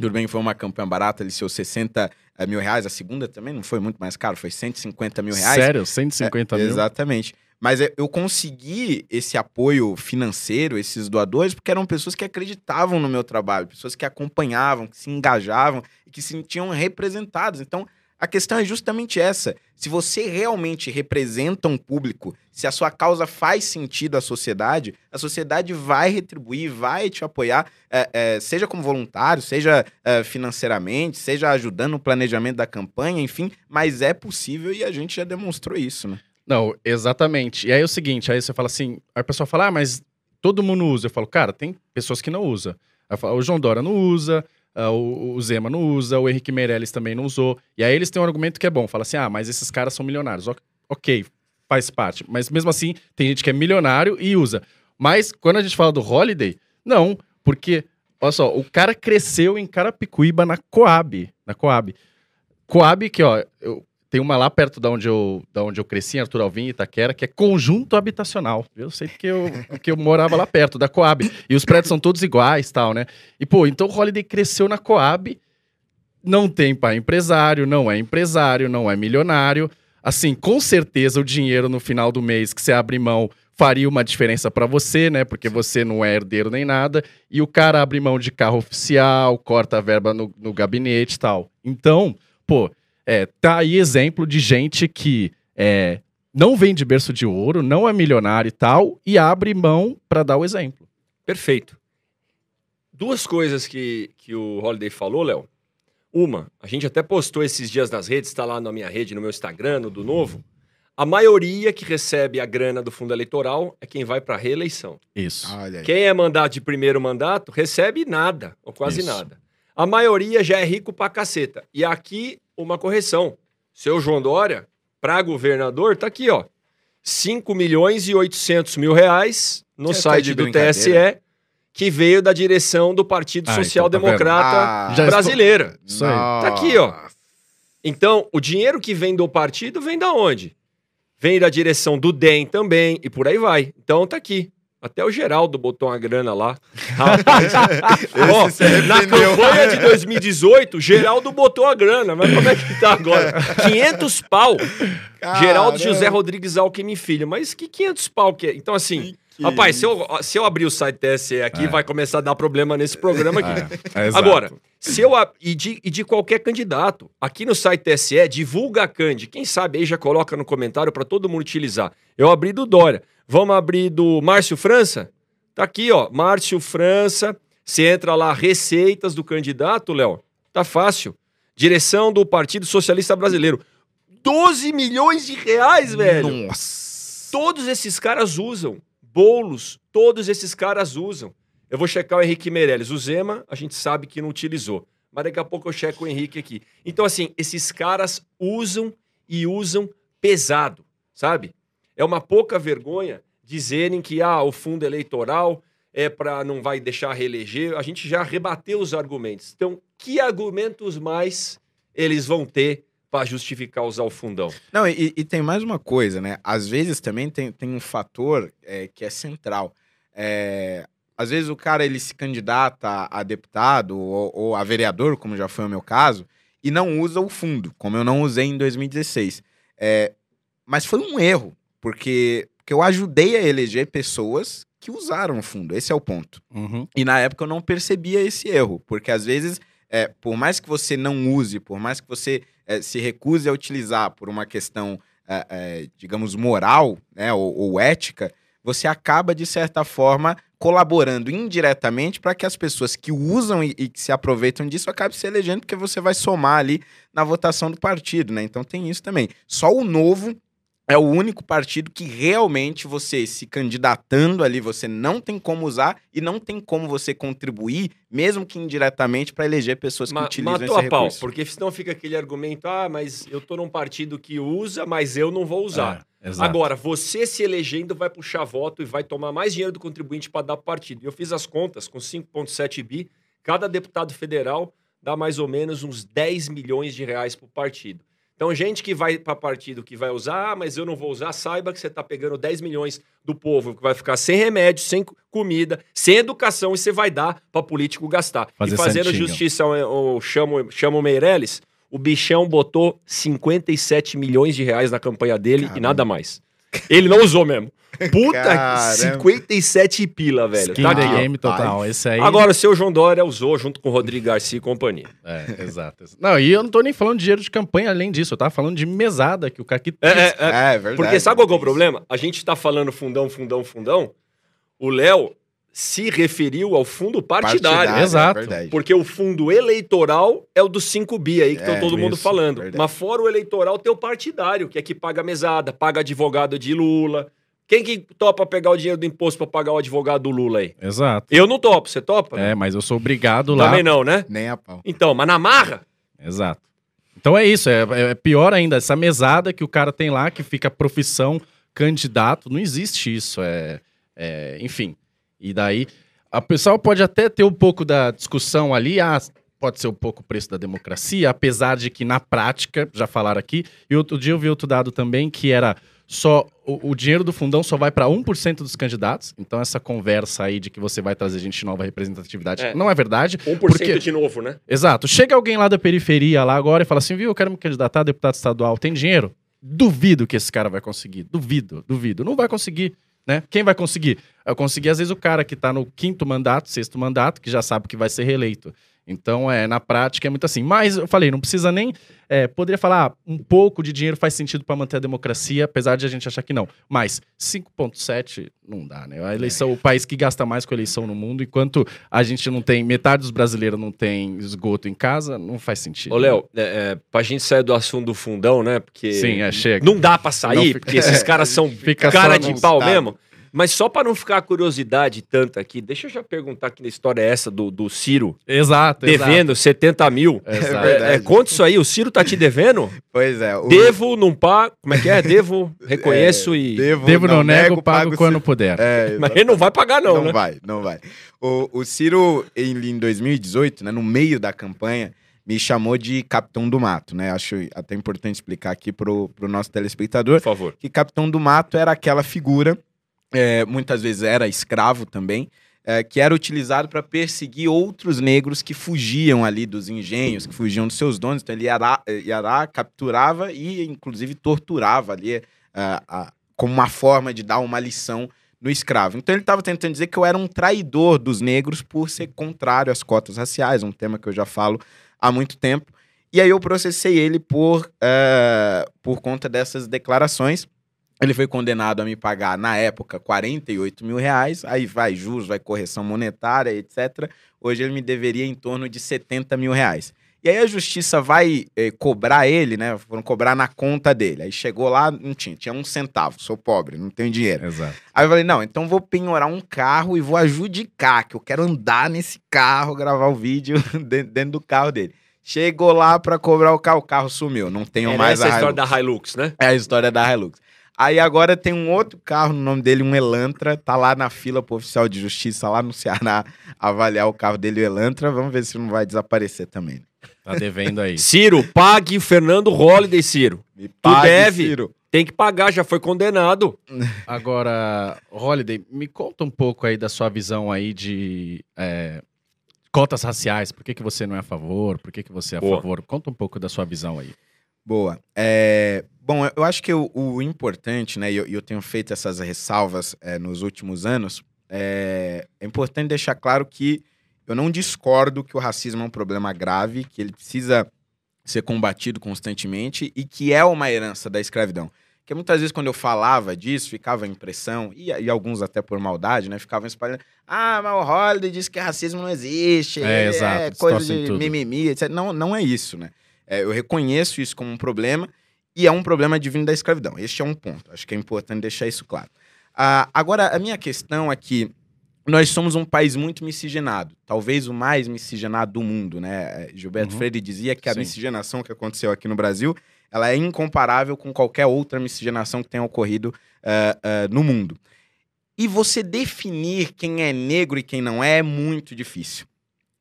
Tudo que foi uma campanha barata, ali seus 60 eh, mil reais. A segunda também não foi muito mais caro, foi 150 mil reais. Sério? 150 É, mil? Exatamente. Mas eu consegui esse apoio financeiro, esses doadores, porque eram pessoas que acreditavam no meu trabalho, pessoas que acompanhavam, que se engajavam e que se sentiam representadas. Então, a questão é justamente essa. Se você realmente representa um público, se a sua causa faz sentido à sociedade, a sociedade vai retribuir, vai te apoiar, é, é, seja como voluntário, seja é, financeiramente, seja ajudando no planejamento da campanha, enfim, mas é possível e a gente já demonstrou isso, né? Não, exatamente. E aí é o seguinte, aí você fala assim, a pessoa fala, ah, mas todo mundo usa. Eu falo, cara, tem pessoas que não usam. O João Dória não usa, o, o Zema não usa, o Henrique Meirelles também não usou. E aí eles têm um argumento que é bom. Fala assim, ah, mas esses caras são milionários. Ok, faz parte. Mas mesmo assim, tem gente que é milionário e usa. Mas quando a gente fala do Holiday, não, porque, olha só, o cara cresceu em Carapicuíba na Coab. Na Coab. Coab, que ó, eu, tem uma lá perto da onde eu, da onde eu cresci, em Arthur Alvim, Itaquera, que é conjunto habitacional. Eu sei porque eu, porque eu morava lá perto, da Coab. E os prédios são todos iguais tal, né? E, pô, então o Holiday cresceu na Coab, não tem pai empresário, não é empresário, não é milionário. Assim, com certeza o dinheiro no final do mês que você abre mão faria uma diferença pra você, né? Porque você não é herdeiro nem nada. E o cara abre mão de carro oficial, corta a verba no, no gabinete e tal. Então, pô, é, tá aí exemplo de gente que é, não vem de berço de ouro, não é milionário e tal, e abre mão pra dar o exemplo. Perfeito. Duas coisas que, que o Holiday falou, Léo. Uma, a gente até postou esses dias nas redes, está lá na minha rede, no meu Instagram, no do Novo. A maioria que recebe a grana do fundo eleitoral é quem vai para reeleição. Isso. Olha aí. Quem é mandato de primeiro mandato recebe nada, ou quase Isso. nada. A maioria já é rico pra caceta. E aqui, uma correção. Seu João Dória, para governador, tá aqui, ó. 5 milhões e 800 mil reais no Você tá site do? TSE, que veio da direção do Partido Ah, então, Social tá vendo? Democrata Ah, Já estou- brasileira. Isso aí. Tá aqui, ó. Então, o dinheiro que vem do partido vem da onde? Vem da direção do DEM também, e por aí vai. Então tá aqui. Até o Geraldo botou uma grana lá. Rapaz, ó, na campanha de 2018, o Geraldo botou a grana. Mas como é que tá agora? 500 pau. Geraldo José Rodrigues Alckmin Filho. Mas que 500 pau que é? Então, assim, Que rapaz, se eu, se eu abrir o site TSE aqui, É. vai começar a dar problema nesse programa aqui. É, é. Agora, se eu. E de, e de qualquer candidato. Aqui no site TSE, divulga a Candi. Quem sabe aí já coloca no comentário para todo mundo utilizar. Eu abri do Dória. Vamos abrir do Márcio França? Tá aqui, ó. Márcio França. Você entra lá, receitas do candidato, Léo. Tá fácil. Direção do Partido Socialista Brasileiro. 12 milhões de reais, velho. Nossa. Todos esses caras usam. Bolos, todos esses caras usam. Eu vou checar o Henrique Meirelles. O Zema, a gente sabe que não utilizou. Mas daqui a pouco eu checo o Henrique aqui. Então, assim, esses caras usam e usam pesado, sabe? É uma pouca vergonha dizerem que ah, o fundo eleitoral é para não vai deixar reeleger. A gente já rebateu os argumentos. Então, que argumentos mais eles vão ter para justificar usar o fundão? Não, e, e tem mais uma coisa, né? Às vezes também tem, tem um fator é, que é central. É, às vezes o cara ele se candidata a deputado ou, ou a vereador, como já foi o meu caso, e não usa o fundo, como eu não usei em 2016. É, mas foi um erro. porque, porque eu ajudei a eleger pessoas que usaram o fundo. Esse é o ponto. Uhum. E na época eu não percebia esse erro, porque às vezes, é, por mais que você não use, por mais que você é, se recuse a utilizar por uma questão, é, é, digamos, moral né, ou, ou ética, você acaba, de certa forma, colaborando indiretamente para que as pessoas que usam e, e que se aproveitam disso acabem se elegendo, porque você vai somar ali na votação do partido, né? Então tem isso também. Só o novo é o único partido que realmente você se candidatando ali, você não tem como usar e não tem como você contribuir, mesmo que indiretamente, para eleger pessoas que Ma utilizam matou esse a pau, recurso. porque senão fica aquele argumento, ah, mas eu tô num partido que usa, mas eu não vou usar. É. Agora, você se elegendo vai puxar voto e vai tomar mais dinheiro do contribuinte para dar pro partido. E eu fiz as contas com 5,7 bi, cada deputado federal dá mais ou menos uns 10 milhões de reais pro partido. Então, gente que vai para partido que vai usar, ah, mas eu não vou usar, saiba que você está pegando 10 milhões do povo que vai ficar sem remédio, sem co- comida, sem educação e você vai dar para político gastar. Fazer e fazendo santinho. justiça ao chamo, chamo Meirelles, o bichão botou 57 milhões de reais na campanha dele e Caramba. nada mais. Ele não usou mesmo. Puta, Caramba. 57 pila, velho. Skin Tá the aqui, ó. game total. Esse aí. Agora, o seu João Dória usou junto com o Rodrigo Garcia e companhia. É, exato. Não, e eu não tô nem falando de dinheiro de campanha além disso. Eu tava falando de mesada que o cara que. É, é, é. É, é verdade. Porque sabe qual que é o Tem problema? A gente tá falando fundão, fundão, fundão. O Léo se referiu ao fundo partidário. é Exato. verdade. Porque o fundo eleitoral é o dos 5 bi aí que É, tá todo mundo isso, falando. verdade. Mas fora o eleitoral tem o partidário, que é que paga a mesada, paga advogado de Lula. Quem que topa pegar o dinheiro do imposto pra pagar o advogado do Lula aí? Exato. Eu não topo, você topa? É, mas eu sou obrigado lá. Também não, né? Nem a pau. Então, mas na marra, Exato. Então é isso, é, é pior ainda, essa mesada que o cara tem lá, que fica profissão, candidato, não existe isso, é, é, enfim. E daí, a pessoa pode até ter um pouco da discussão ali, ah, pode ser um pouco o preço da democracia, apesar de que na prática, já falaram aqui, e outro dia eu vi outro dado também, que era só o, o dinheiro do fundão só vai para 1% dos candidatos, então essa conversa aí de que você vai trazer gente nova representatividade É. não é verdade. 1% Porque- de novo, né? Exato. Chega alguém lá da periferia lá agora e fala assim, viu, eu quero me candidatar a deputado estadual, tem dinheiro? Duvido que esse cara vai conseguir. Duvido, duvido. Não vai conseguir, né? Quem vai conseguir? Eu consegui, às vezes, o cara que tá no quinto mandato, sexto mandato, que já sabe que vai ser reeleito. Então, é, na prática, é muito assim. Mas, eu falei, não precisa nem... é, poderia falar, ah, um pouco de dinheiro faz sentido para manter a democracia, apesar de a gente achar que não. Mas 5,7 não dá, né? A eleição, o país que gasta mais com eleição no mundo, enquanto a gente não tem, metade dos brasileiros não tem esgoto em casa, não faz sentido. Ô, Léo, é, é, pra gente sair do assunto do fundão, né? Porque. Sim, é, chega. Não dá pra sair, fica- porque esses caras são cara de pau mesmo. Mas só pra não ficar a curiosidade tanta aqui, deixa eu já perguntar que história é essa do, do Ciro Exato, devendo 70 mil. Exato. É, verdade. é, conta isso aí, o Ciro tá te devendo? Pois é. O... Devo, não pago. Como é que é? Devo, reconheço e. Devo, Devo, não, nego, pago, quando se- puder. É, Mas ele não vai pagar, não, não né? vai, não vai. O, o Ciro, em, em 2018, né, no meio da campanha, me chamou de Capitão do Mato, né? Acho até importante explicar aqui pro, pro nosso telespectador Por favor. que Capitão do Mato era aquela figura, é, muitas vezes era escravo também, é, que era utilizado para perseguir outros negros que fugiam ali dos engenhos, que fugiam dos seus donos. Então ele ia lá, lá capturava e, inclusive, torturava ali a- como uma forma de dar uma lição no escravo. Então ele estava tentando dizer que eu era um traidor dos negros por ser contrário às cotas raciais, um tema que eu já falo há muito tempo. E aí eu processei ele por, é, por conta dessas declarações. Ele foi condenado a me pagar, na época, 48 mil reais. Aí vai juros, vai correção monetária, etc. Hoje ele me deveria em torno de 70 mil reais. E aí a justiça vai eh, cobrar ele, né? Foram cobrar na conta dele. Aí chegou lá, não tinha, tinha um centavo. Sou pobre, não tenho dinheiro. Exato. Aí eu falei, não, então vou penhorar um carro e vou adjudicar, que eu quero andar nesse carro, gravar o vídeo dentro do carro dele. Chegou lá pra cobrar o carro, o carro sumiu. Não tenho Era mais essa a a história Hilux. da Hilux, né? É a história da Hilux. Aí agora tem um outro carro no nome dele, um Elantra, tá lá na fila pro oficial de justiça lá no Ceará avaliar o carro dele, o Elantra. Vamos ver se não vai desaparecer também. Tá devendo aí. Ciro, pague o Fernando Holliday, Ciro. Me deve? Ciro. Tem que pagar, já foi condenado. Agora, Holiday, me conta um pouco aí da sua visão aí de é, cotas raciais. Por que, que você não é a favor? Por que, que você é a Boa. favor? Conta um pouco da sua visão aí. Boa. É, bom, eu acho que o, o importante, né, e eu, eu tenho feito essas ressalvas é, nos últimos anos, é, é importante deixar claro que eu não discordo que o racismo é um problema grave, que ele precisa ser combatido constantemente e que é uma herança da escravidão. Porque muitas vezes, quando eu falava disso, ficava a impressão, e, e alguns até por maldade, né? Ficavam espalhando. Ah, mas o Holiday disse que racismo não existe. É, exato, É coisa distorcem de tudo. mimimi, etc. Não, não é isso, né? É, eu reconheço isso como um problema e é um problema divino da escravidão. Este é um ponto. Acho que é importante deixar isso claro. Ah, agora, a minha questão é que nós somos um país muito miscigenado, talvez o mais miscigenado do mundo, né? Gilberto Uhum. Freire dizia que a Sim. miscigenação que aconteceu aqui no Brasil, ela é incomparável com qualquer outra miscigenação que tenha ocorrido ah, ah, no mundo. E você definir quem é negro e quem não é é muito difícil.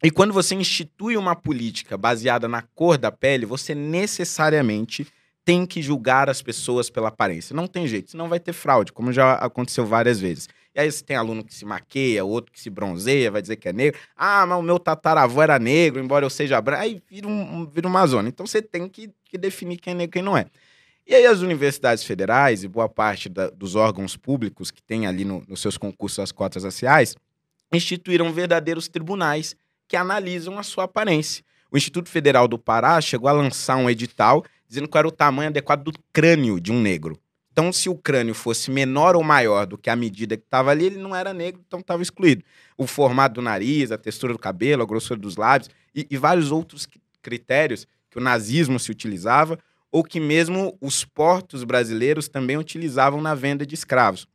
E quando você institui uma política baseada na cor da pele, você necessariamente tem que julgar as pessoas pela aparência. Não tem jeito, senão vai ter fraude, como já aconteceu várias vezes. E aí você tem aluno que se maqueia, outro que se bronzeia, vai dizer que é negro. Ah, mas o meu tataravô era negro, embora eu seja branco. Aí vira, um, vira uma zona. Então você tem que, que definir quem é negro e quem não é. E aí as universidades federais e boa parte da- dos órgãos públicos que tem ali no- nos seus concursos as cotas raciais instituíram verdadeiros tribunais que analisam a sua aparência. O Instituto Federal do Pará chegou a lançar um edital dizendo qual era o tamanho adequado do crânio de um negro. Então, se o crânio fosse menor ou maior do que a medida que estava ali, ele não era negro, então estava excluído. O formato do nariz, a textura do cabelo, a grossura dos lábios e, e vários outros cri- critérios que o nazismo se utilizava ou que mesmo os portos brasileiros também utilizavam na venda de escravos.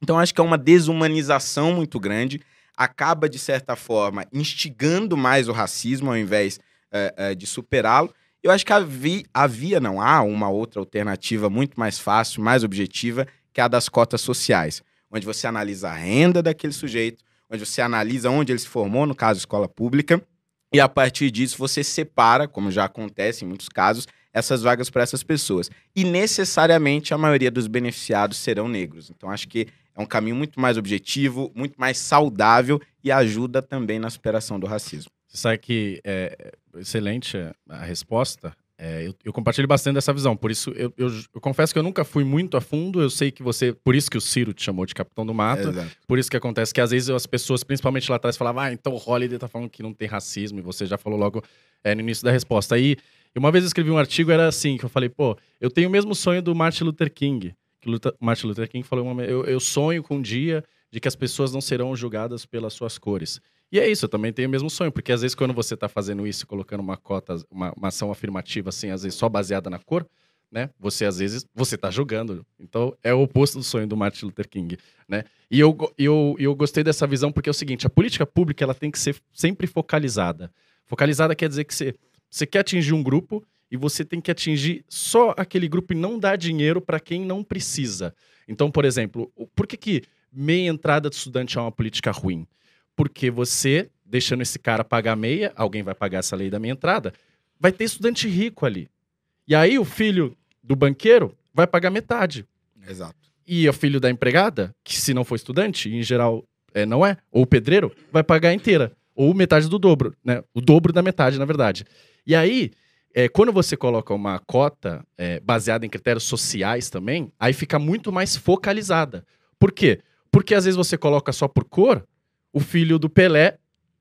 Então, acho que é uma desumanização muito grande, acaba, de certa forma, instigando mais o racismo ao invés eh, eh, de superá-lo. Eu acho que havia, havia, não há, uma outra alternativa muito mais fácil, mais objetiva, que é a das cotas sociais, onde você analisa a renda daquele sujeito, onde você analisa onde ele se formou, no caso, escola pública, e a partir disso você separa, como já acontece em muitos casos, essas vagas para essas pessoas. E necessariamente a maioria dos beneficiados serão negros. Então acho que é um caminho muito mais objetivo, muito mais saudável e ajuda também na superação do racismo. Você sabe que é excelente a resposta. É, eu, eu compartilho bastante dessa visão. Por isso, eu, eu, eu confesso que eu nunca fui muito a fundo. Eu sei que você. Por isso que o Ciro te chamou de Capitão do Mato. Exato. Por isso que acontece que às vezes as pessoas, principalmente lá atrás, falavam, ah, então o Holiday tá falando que não tem racismo, e você já falou logo é, no início da resposta. Aí, uma vez eu escrevi um artigo, era assim, que eu falei, pô, eu tenho o mesmo sonho do Martin Luther King. Que Luta- Martin Luther King falou, uma, eu, eu sonho com um dia de que as pessoas não serão julgadas pelas suas cores. E é isso, eu também tenho o mesmo sonho, porque às vezes quando você tá fazendo isso, colocando uma cota, uma, uma ação afirmativa, assim, às vezes só baseada na cor, né? Você às vezes você tá julgando. Então é o oposto do sonho do Martin Luther King, né? E eu, eu, eu gostei dessa visão porque é o seguinte: a política pública ela tem que ser sempre focalizada. Focalizada quer dizer que você, você quer atingir um grupo e você tem que atingir só aquele grupo e não dar dinheiro para quem não precisa. Então, por exemplo, por que, que meia entrada de estudante é uma política ruim? Porque você, deixando esse cara pagar meia, alguém vai pagar essa lei da meia entrada, vai ter estudante rico ali. E aí o filho do banqueiro vai pagar metade. Exato. E o filho da empregada, que se não for estudante, em geral é, não é, ou o pedreiro, vai pagar inteira. Ou metade do dobro, né? O dobro da metade, na verdade. E aí, é, quando você coloca uma cota é, baseada em critérios sociais também, aí fica muito mais focalizada. Por quê? Porque às vezes você coloca só por cor, o filho do Pelé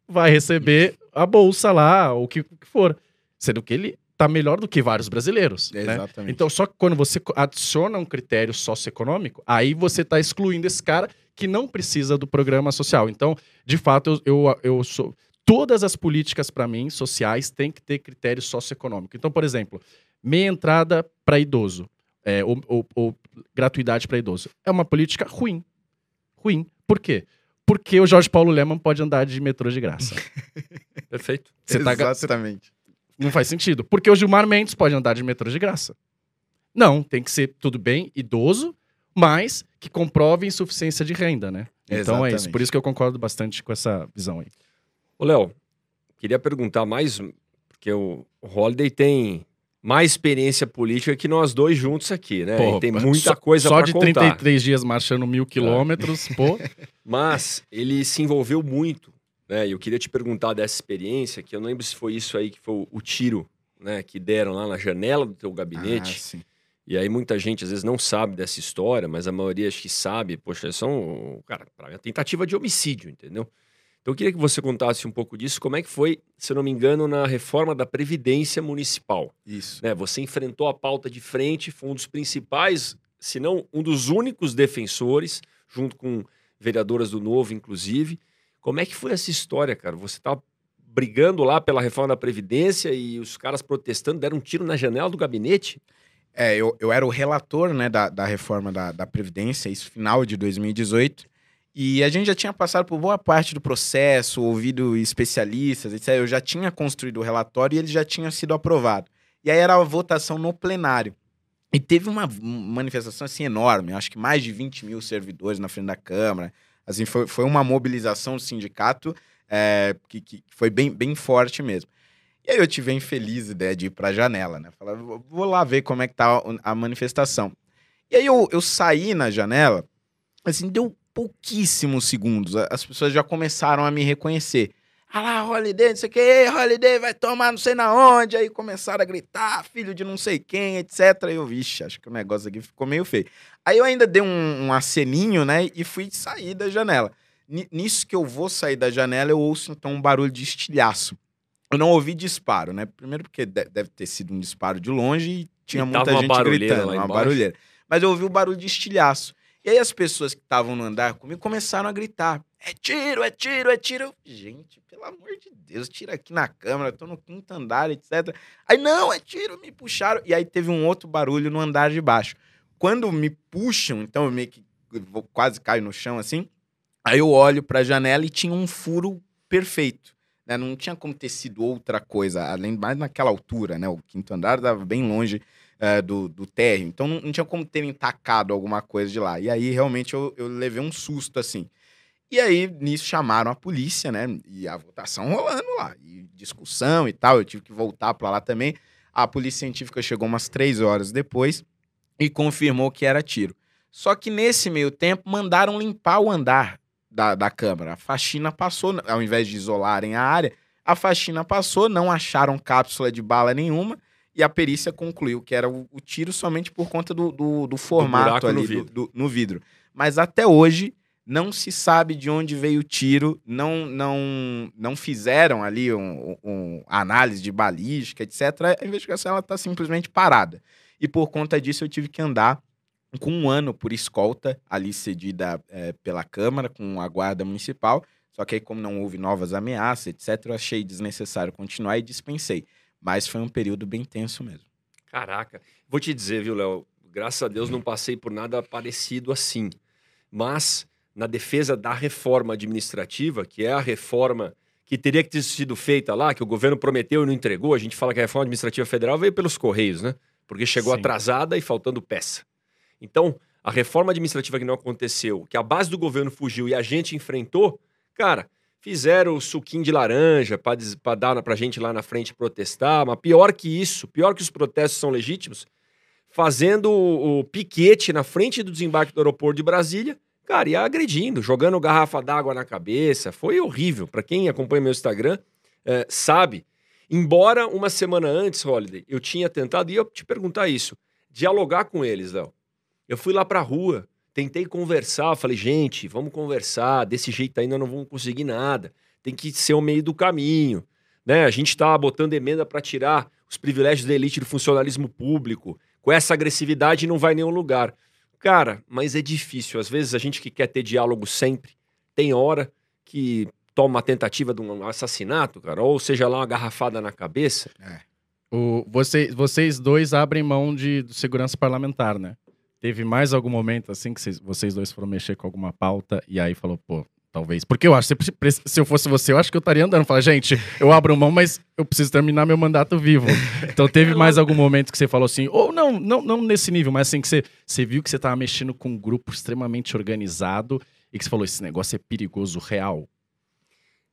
vai receber a bolsa lá, ou o que, que for. Sendo que ele tá melhor do que vários brasileiros. né? Exatamente. Então, só que quando você adiciona um critério socioeconômico, aí você está excluindo esse cara que não precisa do programa social. Então, de fato, eu, eu, eu sou. Todas as políticas, para mim, sociais, têm que ter critério socioeconômico. Então, por exemplo, meia entrada para idoso, é, ou, ou- ou gratuidade para idoso. É uma política ruim. Ruim. Por quê? Porque o Jorge Paulo Leman pode andar de metrô de graça. Perfeito. Você tá, Exatamente. não faz sentido. Porque o Gilmar Mendes pode andar de metrô de graça. Não, tem que ser tudo bem, idoso, mas que comprove insuficiência de renda, né? Então é isso. Exatamente. Por isso que eu concordo bastante com essa visão aí. Ô, Léo, queria perguntar mais, porque o Holiday tem mais experiência política que nós dois juntos aqui, né? Pô, tem muita só, coisa Só pra de contar. 33 dias marchando mil quilômetros, pô. Mas ele se envolveu muito, né? E eu queria te perguntar dessa experiência, que eu não lembro se foi isso aí que foi o- tiro né, que deram lá na janela do teu gabinete. Ah, sim. E aí muita gente às vezes não sabe dessa história, mas a maioria acho que sabe. Poxa, são, cara, pra mim, é tentativa de homicídio, entendeu? Então eu queria que você contasse um pouco disso, como é que foi, se não me engano, na reforma da Previdência Municipal. Isso. Né? Você enfrentou a pauta de frente, foi um dos principais, se não um dos únicos defensores, junto com vereadoras do Novo, inclusive. Como é que foi essa história, cara? Você tá brigando lá pela reforma da Previdência e os caras protestando, deram um tiro na janela do gabinete? É, eu, eu era o relator né, da, da reforma da, da Previdência, isso final de 2018. E a gente já tinha passado por boa parte do processo, ouvido especialistas, etc. Eu já tinha construído o relatório e ele já tinha sido aprovado. E aí era a votação no plenário. E teve uma manifestação assim enorme, acho que mais de 20 mil servidores na frente da Câmara. Assim, foi, foi uma mobilização do sindicato é, que, que foi bem, bem forte mesmo. E aí eu tive a infeliz ideia de ir para a janela, né? Falar, vou lá ver como é que tá a manifestação. E aí eu, eu saí na janela, assim, deu pouquíssimos segundos. As pessoas já começaram a me reconhecer. Ah lá, Holiday, não sei o que, Holiday vai tomar não sei na onde. Aí começaram a gritar, filho de não sei quem, etc. Aí eu, vixe, acho que o negócio aqui ficou meio feio. Aí eu ainda dei um, um aceninho, né, e fui sair da janela. N nisso que eu vou sair da janela, eu ouço então um barulho de estilhaço. Eu não ouvi disparo, né? Primeiro porque deve ter sido um disparo de longe e tinha e muita gente gritando, uma barulheira. Mas eu ouvi o barulho de estilhaço. E aí as pessoas que estavam no andar comigo começaram a gritar: é tiro, é tiro, é tiro. Gente, pelo amor de Deus, tira aqui na câmera, tô no quinto andar, etc. Aí, não, é tiro, me puxaram. E aí teve um outro barulho no andar de baixo. Quando me puxam, então eu meio que eu quase caio no chão assim. Aí eu olho para a janela e tinha um furo perfeito. Né? Não tinha como ter sido outra coisa, além mais naquela altura, né? O quinto andar estava bem longe uh, do, do térreo. Então não, não, tinha como ter entacado alguma coisa de lá. E aí realmente eu, eu levei um susto assim. E aí nisso chamaram a polícia, né? E a votação rolando lá. E discussão e tal. Eu tive que voltar para lá também. A polícia científica chegou umas três horas depois e confirmou que era tiro. Só que nesse meio tempo mandaram limpar o andar da, da Câmara. A faxina passou, ao invés de isolarem a área, a faxina passou, não acharam cápsula de bala nenhuma e a perícia concluiu que era o, o tiro somente por conta do, do, do formato ali no vidro. Do, no vidro. Mas até hoje não se sabe de onde veio o tiro, não não não fizeram ali um, um análise de balística, etc. A investigação ela está simplesmente parada. E por conta disso eu tive que andar com um ano por escolta ali cedida é, pela Câmara com a Guarda Municipal. Só que aí, como não houve novas ameaças, etc., eu achei desnecessário continuar e dispensei. Mas foi um período bem tenso mesmo. Caraca. Vou te dizer, viu, Léo? Graças a Deus não passei por nada parecido assim. Mas, na defesa da reforma administrativa, que é a reforma que teria que ter sido feita lá, que o governo prometeu e não entregou, a gente fala que a reforma administrativa federal veio pelos Correios, né? Porque chegou Sim. atrasada e faltando peça. Então, a reforma administrativa que não aconteceu, que a base do governo fugiu e a gente enfrentou, cara, Fizeram o suquinho de laranja para dar para gente lá na frente protestar, mas pior que isso, pior que os protestos são legítimos, fazendo o, o piquete na frente do desembarque do aeroporto de Brasília, cara, e agredindo, jogando garrafa d'água na cabeça. Foi horrível. Para quem acompanha meu Instagram, é, sabe. Embora uma semana antes, Holiday, eu tinha tentado, e eu te perguntar isso, dialogar com eles, Léo. Eu fui lá para a rua, Tentei conversar, falei, gente, vamos conversar, desse jeito ainda não vamos conseguir nada. Tem que ser o meio do caminho. Né? A gente está botando emenda para tirar os privilégios da elite do funcionalismo público. Com essa agressividade não vai nenhum lugar. Cara, mas é difícil. Às vezes a gente que quer ter diálogo sempre, tem hora que toma uma tentativa de um assassinato, cara, ou seja lá uma garrafada na cabeça. É. O, você, vocês dois abrem mão de, de segurança parlamentar, né? Teve mais algum momento assim que vocês, vocês dois foram mexer com alguma pauta e aí falou, pô, talvez. Porque eu acho, se, se eu fosse você, eu acho que eu estaria andando. Falar, gente, eu abro mão, mas eu preciso terminar meu mandato vivo. Então teve mais algum momento que você falou assim, ou não, não, não nesse nível, mas assim, que você, você viu que você estava mexendo com um grupo extremamente organizado e que você falou, esse negócio é perigoso real.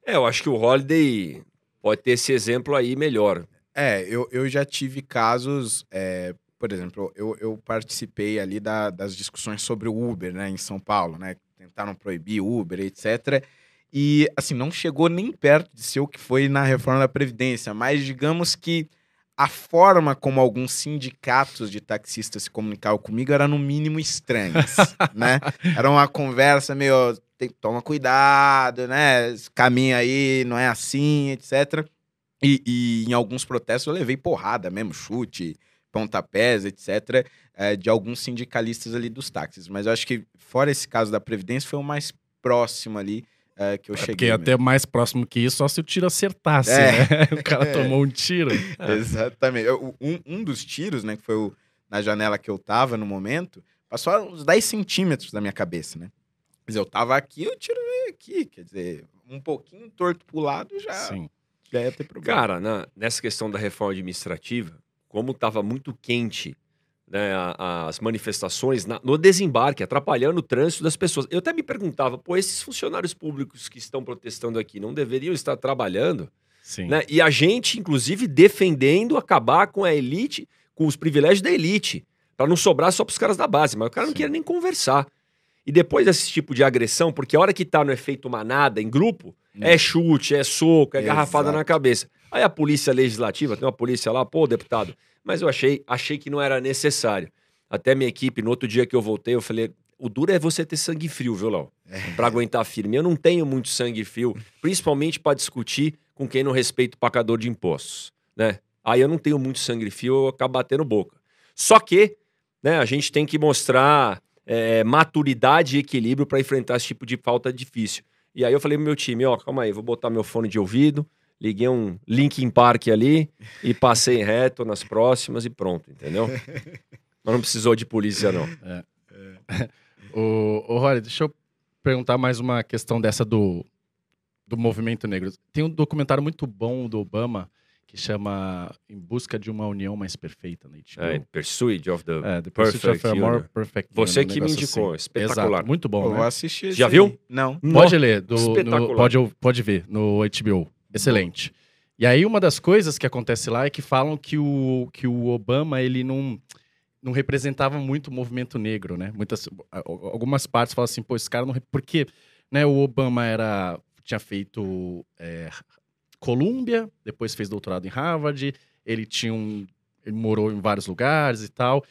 É, eu acho que o Holiday pode ter esse exemplo aí melhor. É, eu, eu já tive casos, é, por exemplo, eu, eu participei ali da, das discussões sobre o Uber, né, em São Paulo, né? Tentaram proibir Uber, etc. E, assim, não chegou nem perto de ser o que foi na reforma da Previdência, mas digamos que a forma como alguns sindicatos de taxistas se comunicavam comigo era no mínimo estranhas, né? Era uma conversa meio, tem, toma cuidado, né? Esse caminho aí não é assim, etc. E, e em alguns protestos eu levei porrada mesmo, chute, pontapés, etc., é, de alguns sindicalistas ali dos táxis. Mas eu acho que, fora esse caso da Previdência, foi o mais próximo ali é, que eu É cheguei. porque mesmo. até mais próximo que isso, só se o tiro acertasse, É. né? O cara tomou um tiro. Exatamente. Eu- Um, um dos tiros, né, que foi o- na janela que eu tava no momento, passou a uns 10 centímetros da minha cabeça, né? Quer dizer, eu tava aqui, o tiro veio aqui. Quer dizer, um pouquinho torto pro lado já, Sim. já ia ter problema. Cara, na- nessa questão da reforma administrativa, como estava muito quente né, as manifestações na- no desembarque, atrapalhando o trânsito das pessoas. Eu até me perguntava, pô, esses funcionários públicos que estão protestando aqui não deveriam estar trabalhando? Sim. Né? E a gente, inclusive, defendendo acabar com a elite, com os privilégios da elite, para não sobrar só para os caras da base. Mas o cara não Sim. queria nem conversar. E depois desse tipo de agressão, porque a hora que tá no efeito manada, em grupo, é chute, é soco, é garrafada Exato. na cabeça. Aí a polícia legislativa, tem uma polícia lá, pô, deputado, mas eu achei, achei que não era necessário. Até minha equipe, no outro dia que eu voltei, eu falei, o duro é você ter sangue frio, viu, Léo? Pra aguentar firme. Eu não tenho muito sangue frio, principalmente pra discutir com quem não respeita o pacador de impostos, né? Aí eu não tenho muito sangue frio, eu acabo batendo boca. Só que, né, a gente tem que mostrar é, maturidade e equilíbrio pra enfrentar esse tipo de falta difícil. E aí eu falei pro meu time, ó, calma aí, vou botar meu fone de ouvido, liguei um Linkin Park ali e passei reto nas próximas e pronto, entendeu? Mas não precisou de polícia, não. O, o Rory, deixa eu perguntar mais uma questão dessa do, do movimento negro. Tem um documentário muito bom do Obama que chama Em Busca de uma União Mais Perfeita na HBO. É, Pursuit of the... É, The Pursuit of a Perfect More Union. Perfect Você Union, um que me indicou, assim. espetacular. Exato, muito bom, Pô, né? vou assistir Já viu? Não. Pode ler, do, no- pode, pode ver no HBO. Excelente. E aí, uma das coisas que acontece lá é que falam que o, que o Obama, ele não, não representava muito o movimento negro, né? Muitas, algumas partes falam assim, pô, esse cara não... Porque né, o Obama era, tinha feito é, Colômbia, depois fez doutorado em Harvard, ele tinha um... Ele morou em vários lugares e tal.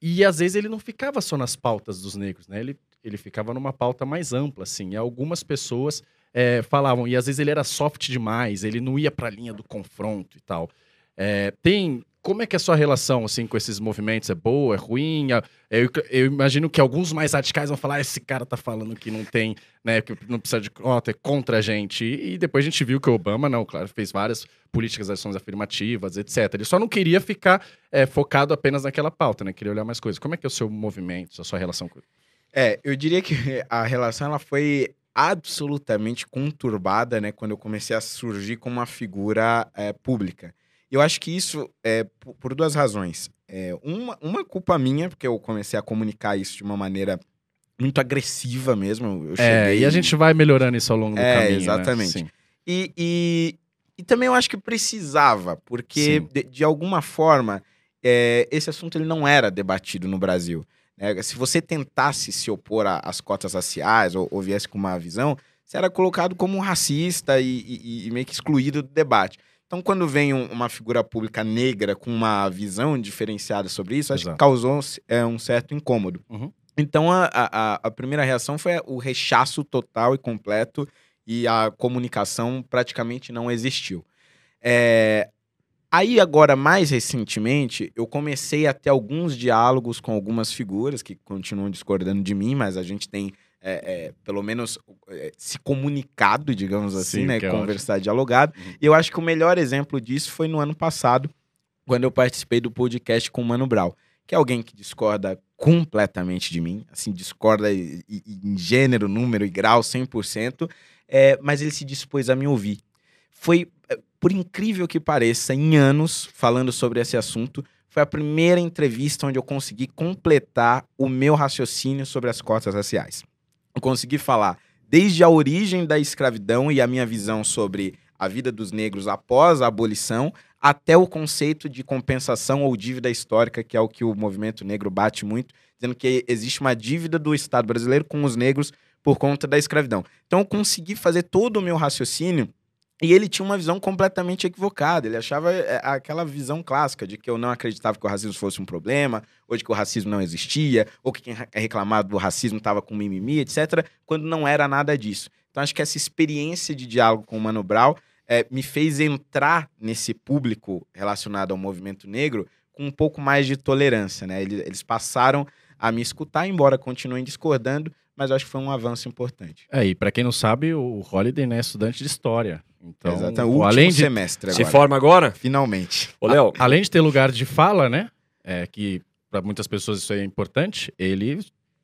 E às vezes ele não ficava só nas pautas dos negros, né? Ele, ele ficava numa pauta mais ampla, assim. E algumas pessoas é, falavam, e às vezes ele era soft demais, ele não ia pra linha do confronto e tal. É, tem. Como é que é a sua relação assim com esses movimentos? É boa, é ruim? É- Eu, eu imagino que alguns mais radicais vão falar: "Ah, esse cara tá falando que não tem, né? Que não precisa de cota, é contra a gente. E, e depois a gente viu que o Obama, não, claro, fez várias políticas, ações afirmativas, etc. Ele só não queria ficar é, focado apenas naquela pauta, né? Queria olhar mais coisas. Como é que é o seu movimento, a sua relação com É, eu diria que a relação ela foi absolutamente conturbada, né, quando eu comecei a surgir como uma figura é, pública. Eu acho que isso é por, duas razões. É, uma, uma culpa minha, porque eu comecei a comunicar isso de uma maneira muito agressiva mesmo. Eu É, e a gente vai melhorando isso ao longo do É, caminho. né? exatamente. Sim. E, e, e também eu acho que precisava, porque de, de alguma forma é, esse assunto ele não era debatido no Brasil. Né? Se você tentasse se opor às cotas raciais ou, ou viesse com uma visão, você era colocado como um racista e, e- e meio que excluído do debate. Então, quando vem um- uma figura pública negra com uma visão diferenciada sobre isso, acho Exato. que causou é, um certo incômodo. Uhum. Então, a, a, a- a primeira reação foi o rechaço total e completo e a comunicação praticamente não existiu. É, Aí, agora, mais recentemente, eu comecei a ter alguns diálogos com algumas figuras que continuam discordando de mim, mas a gente tem, é, é, pelo menos, é, se comunicado, digamos assim, Sim, né? é Conversar, dialogado. Uhum. E eu acho que o melhor exemplo disso foi no ano passado, quando eu participei do podcast com o Mano Brown, que é alguém que discorda completamente de mim, assim, discorda e- e- e em gênero, número e grau 100%, é, mas ele se dispôs a me ouvir. Foi, por incrível que pareça, em anos falando sobre esse assunto, foi a primeira entrevista onde eu consegui completar o meu raciocínio sobre as cotas raciais. Eu consegui falar desde a origem da escravidão e a minha visão sobre a vida dos negros após a abolição, até o conceito de compensação ou dívida histórica, que é o que o movimento negro bate muito, dizendo que existe uma dívida do Estado brasileiro com os negros por conta da escravidão. Então eu consegui fazer todo o meu raciocínio E ele tinha uma visão completamente equivocada. Ele achava é, aquela visão clássica de que eu não acreditava que o racismo fosse um problema, ou de que o racismo não existia, ou que quem reclamado do racismo estava com mimimi, etc., quando não era nada disso. Então, acho que essa experiência de diálogo com o Mano Brown é, me fez entrar nesse público relacionado ao movimento negro com um pouco mais de tolerância. Né? Eles, eles passaram a me escutar, embora continuem discordando, mas acho que foi um avanço importante. É, e para quem não sabe, o Holiday né, é estudante de história. Então, Exato, o além de semestre agora. Se forma agora? Finalmente. Ô, Léo. Além de ter lugar de fala, né? É, que para muitas pessoas isso é importante, ele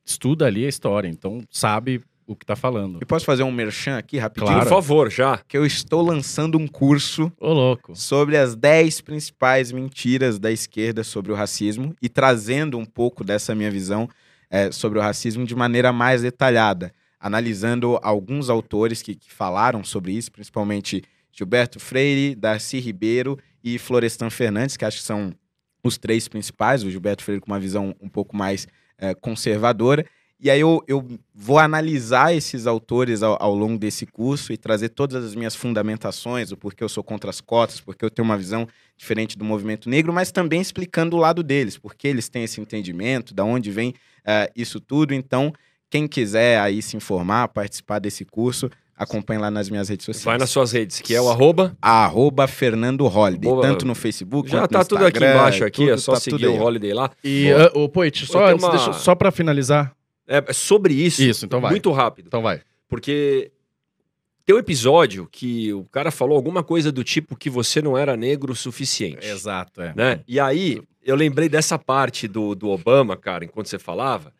estuda ali a história, então sabe o que tá falando. E posso fazer um merchan aqui rapidinho? Claro. Por favor, já. Que eu estou lançando um curso Ô, louco. sobre as 10 principais mentiras da esquerda sobre o racismo e trazendo um pouco dessa minha visão é, sobre o racismo de maneira mais detalhada analisando alguns autores que, que falaram sobre isso, principalmente Gilberto Freire, Darcy Ribeiro e Florestan Fernandes, que acho que são os três principais, o Gilberto Freire com uma visão um pouco mais é, conservadora. E aí eu, eu vou analisar esses autores ao, ao, longo desse curso e trazer todas as minhas fundamentações, o porquê eu sou contra as cotas, porque eu tenho uma visão diferente do movimento negro, mas também explicando o lado deles, porque eles têm esse entendimento, da onde vem uh, isso tudo. Então, quem quiser aí se informar, participar desse curso, acompanhe lá nas minhas redes sociais. Vai nas suas redes, que é o arroba? Arroba Fernando Holiday, arroba... tanto no Facebook Já tá tudo aqui embaixo aqui, tudo, é só tá seguir o Holiday lá. E, uh, o Poit, só, uma... deixa, só para finalizar. É, é, sobre isso. Isso, então vai. Muito rápido. Então vai. Porque tem um episódio que o cara falou alguma coisa do tipo que você não era negro o suficiente. Exato, é. Né? E aí, eu lembrei dessa parte do, do Obama, cara, enquanto você falava,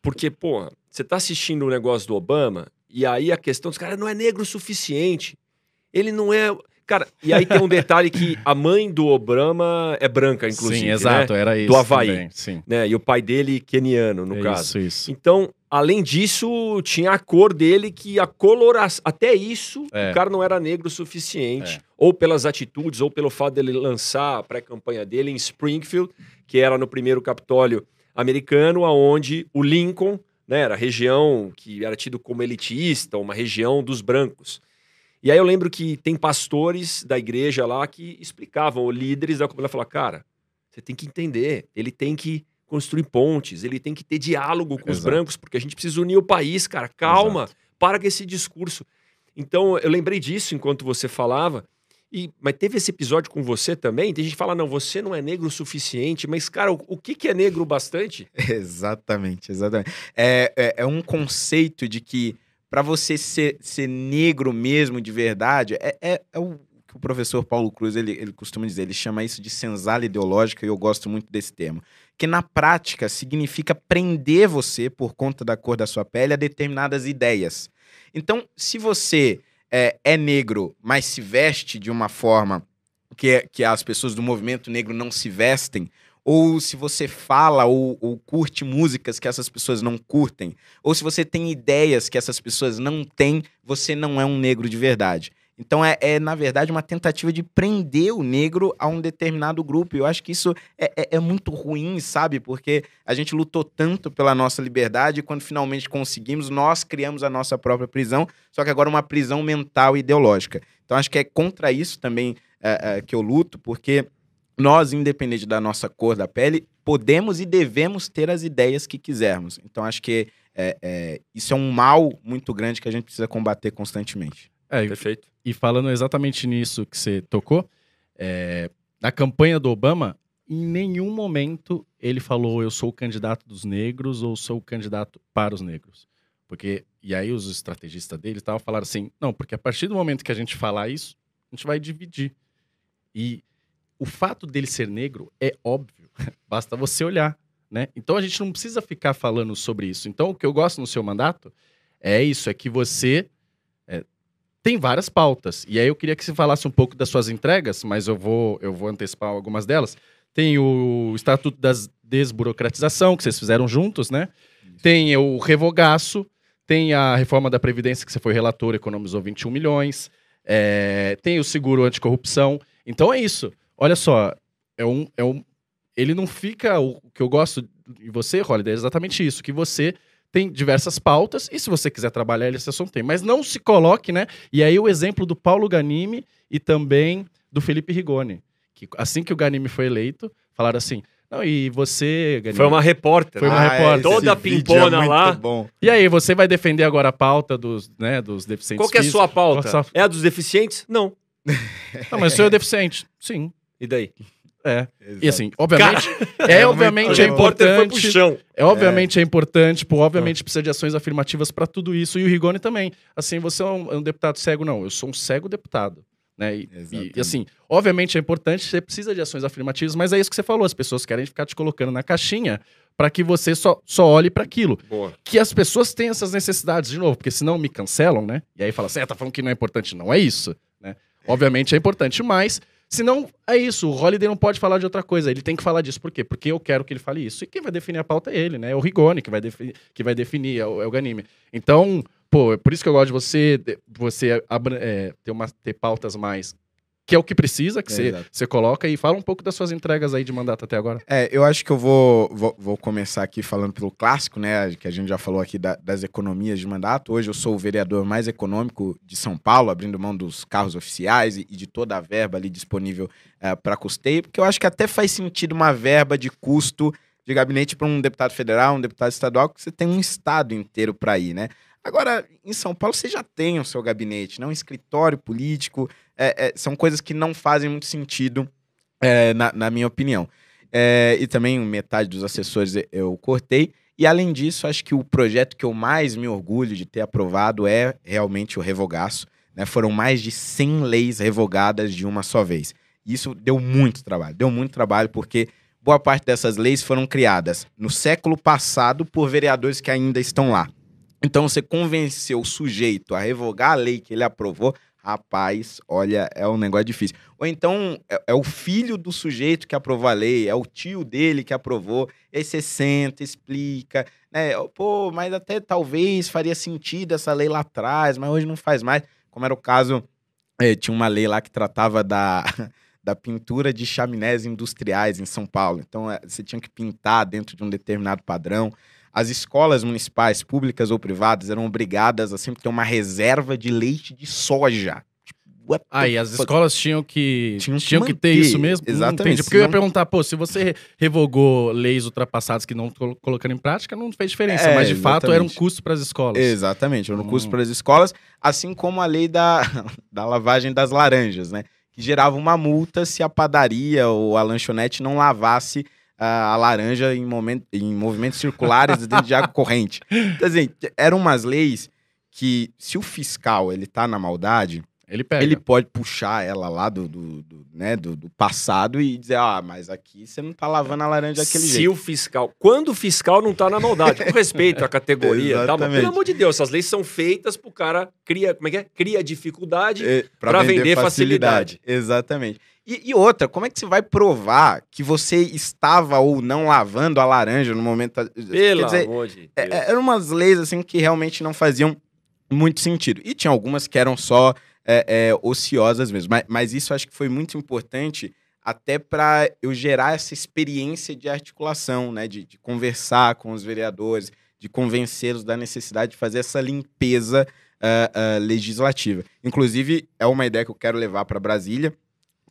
porque, porra, você tá assistindo o um negócio do Obama, e aí a questão dos caras não é negro o suficiente. Ele não é. Cara, e aí tem um detalhe que a mãe do Obama é branca, inclusive. Sim, exato, né? era isso. Do Havaí. Também, sim. Né? E o pai dele, keniano, no é caso. Isso, isso. Então, além disso, tinha a cor dele que a coloração. Até isso, É. o cara não era negro o suficiente. É. Ou pelas atitudes, ou pelo fato dele lançar a pré-campanha dele em Springfield, que era no primeiro Capitólio americano, aonde o Lincoln né, era a região que era tido como elitista, uma região dos brancos. E aí eu lembro que tem pastores da igreja lá que explicavam, líderes da comunidade, falavam, cara, você tem que entender, ele tem que construir pontes, ele tem que ter diálogo com os Exato. brancos, porque a gente precisa unir o país, cara, calma, Exato. para com esse discurso. Então, eu lembrei disso enquanto você falava, e, mas teve esse episódio com você também, tem gente que fala, não, você não é negro o suficiente, mas, cara, o, o que, que é negro bastante? Exatamente, exatamente. É, é, é um conceito de que para você ser, ser negro mesmo de verdade, é, é, é o que o professor Paulo Cruz ele, ele costuma dizer, ele chama isso de senzala ideológica e eu gosto muito desse termo. Que na prática significa prender você, por conta da cor da sua pele, a determinadas ideias. Então, se você é, é negro, mas se veste de uma forma que, é- que as pessoas do movimento negro não se vestem, ou se você fala ou, ou curte músicas que essas pessoas não curtem, ou se você tem ideias que essas pessoas não têm, você não é um negro de verdade. Então é, é, na verdade, uma tentativa de prender o negro a um determinado grupo. E eu acho que isso é, é- é muito ruim, sabe? Porque a gente lutou tanto pela nossa liberdade e quando finalmente conseguimos, nós criamos a nossa própria prisão, só que agora uma prisão mental e ideológica. Então acho que é contra isso também é, é, que eu luto, porque nós, independente da nossa cor da pele, podemos e devemos ter as ideias que quisermos. Então, acho que é, isso é um mal muito grande que a gente precisa combater constantemente. É, e- Perfeito. e falando exatamente nisso que você tocou, é, na campanha do Obama, em nenhum momento ele falou eu sou o candidato dos negros ou sou o candidato para os negros. Porque, e aí os estrategistas dele estavam falando assim, não, porque a partir do momento que a gente falar isso, a gente vai dividir. E o fato dele ser negro é óbvio, basta você olhar, né? Então a gente não precisa ficar falando sobre isso. Então o que eu gosto no seu mandato é isso, é que você tem várias pautas. E aí eu queria que você falasse um pouco das suas entregas, mas eu vou, eu vou antecipar algumas delas. Tem o Estatuto da Desburocratização, que vocês fizeram juntos, né? Tem o Revogaço, tem a reforma da Previdência, que você foi relator, economizou 21 milhões. É, tem o seguro anticorrupção. Então é isso. Olha só, é um, é um, ele não fica. O que eu gosto de você, Holiday, é exatamente isso, que você tem diversas pautas, e se você quiser trabalhar esse assunto, tem. Mas não se coloque, né? E aí o exemplo do Paulo Ganimi e também do Felipe Rigoni. Que assim que o Ganimi foi eleito, falaram assim: não, e você, Ganimi. Foi uma repórter. Foi uma né? repórter. esse Toda pimpona é lá. Bom. E aí, você vai defender agora a pauta dos, né, dos deficientes Qual que é a sua pauta? É a dos deficientes? Não. Não, mas o senhor é deficiente. Sim. E daí? É. E assim, obviamente, É é, muito obviamente é repórter foi pro importante. chão. É obviamente é, importante, pô, obviamente precisa de ações afirmativas para tudo isso. E o Rigoni também. Assim, você é um, é um deputado cego, não. Eu sou um cego deputado. Né? E, Exatamente. e, assim, obviamente é importante, você precisa de ações afirmativas, mas é isso que você falou. As pessoas querem ficar te colocando na caixinha para que você só, só olhe para aquilo. Boa. Que as pessoas têm essas necessidades, de novo, porque senão me cancelam, né? E aí fala assim, é, tá falando que não é importante. Não é isso, né? Obviamente é importante, mas se não é isso. O Holiday não pode falar de outra coisa. Ele tem que falar disso. Por quê? Porque eu quero que ele fale isso. E quem vai definir a pauta é ele, né? É o Rigoni que vai, defi que vai definir, é o, é o Ganime. Então, pô, é por isso que eu gosto de você, de- você é, ter, uma, ter pautas mais. Que é o que precisa, que É, você você coloca. E fala um pouco das suas entregas aí de mandato até agora. É, eu acho que eu vou, vou, vou começar aqui falando pelo clássico, né? Que a gente já falou aqui da- das economias de mandato. Hoje eu sou o vereador mais econômico de São Paulo, abrindo mão dos carros oficiais e, e de toda a verba ali disponível para custeio, porque eu acho que até faz sentido uma verba de custo de gabinete para um deputado federal, um deputado estadual, que você tem um estado inteiro para ir, né? Agora, em São Paulo, você já tem o seu gabinete, né? Um escritório político. é, é, são coisas que não fazem muito sentido, é, na, na minha opinião. É, e também metade dos assessores eu cortei. E além disso, acho que o projeto que eu mais me orgulho de ter aprovado é realmente o revogaço. Né? Foram mais de 100 leis revogadas de uma só vez. Isso deu muito trabalho, deu muito trabalho porque boa parte dessas leis foram criadas no século passado por vereadores que ainda estão lá. Então você convenceu o sujeito a revogar a lei que ele aprovou, rapaz, olha, é um negócio difícil. Ou então é, é o filho do sujeito que aprovou a lei, é o tio dele que aprovou, e aí você senta, explica, né? Pô, mas até talvez faria sentido essa lei lá atrás, mas hoje não faz mais. Como era o caso, eh, tinha uma lei lá que tratava da, da pintura de chaminés industriais em São Paulo. Então eh, você tinha que pintar dentro de um determinado padrão. As escolas municipais, públicas ou privadas, eram obrigadas a sempre ter uma reserva de leite de soja. Tipo, what Ah, e as fuck? escolas tinham que, Tinham tinham que que, ter isso mesmo? Não exatamente, entendi. Porque eu ia perguntar, pô, se você re- revogou leis ultrapassadas que não colo- colocando em prática, não fez diferença. É, mas de fato era um exatamente. custo para as escolas. Exatamente, no custo Hum. para as escolas, assim como a lei da, da lavagem das laranjas, né? Que gerava uma multa se a padaria ou a lanchonete não lavasse a laranja em, momento, em movimentos circulares dentro de água corrente. Então, assim, eram umas leis que, se o fiscal ele tá na maldade, Ele pega. ele pode puxar ela lá do, do, do, né, do, do passado e dizer, ah, mas aqui você não tá lavando a laranja daquele Se jeito. o fiscal. Quando o fiscal não tá na maldade, com respeito à categoria, tá, mas pelo amor de Deus, essas leis são feitas pro cara cria, como é que é? Cria dificuldade. É, pra vender facilidade. Exatamente. E, e outra, como é que você vai provar que você estava ou não lavando a laranja no momento. Pelo dizer, amor de Deus. é- é- eram umas leis assim que realmente não faziam muito sentido. E tinha algumas que eram só é, é, ociosas mesmo. Mas, mas isso acho que foi muito importante até para eu gerar essa experiência de articulação, né? De, de conversar com os vereadores, de convencê-los da necessidade de fazer essa limpeza ah, ah, legislativa. Inclusive, é uma ideia que eu quero levar para Brasília.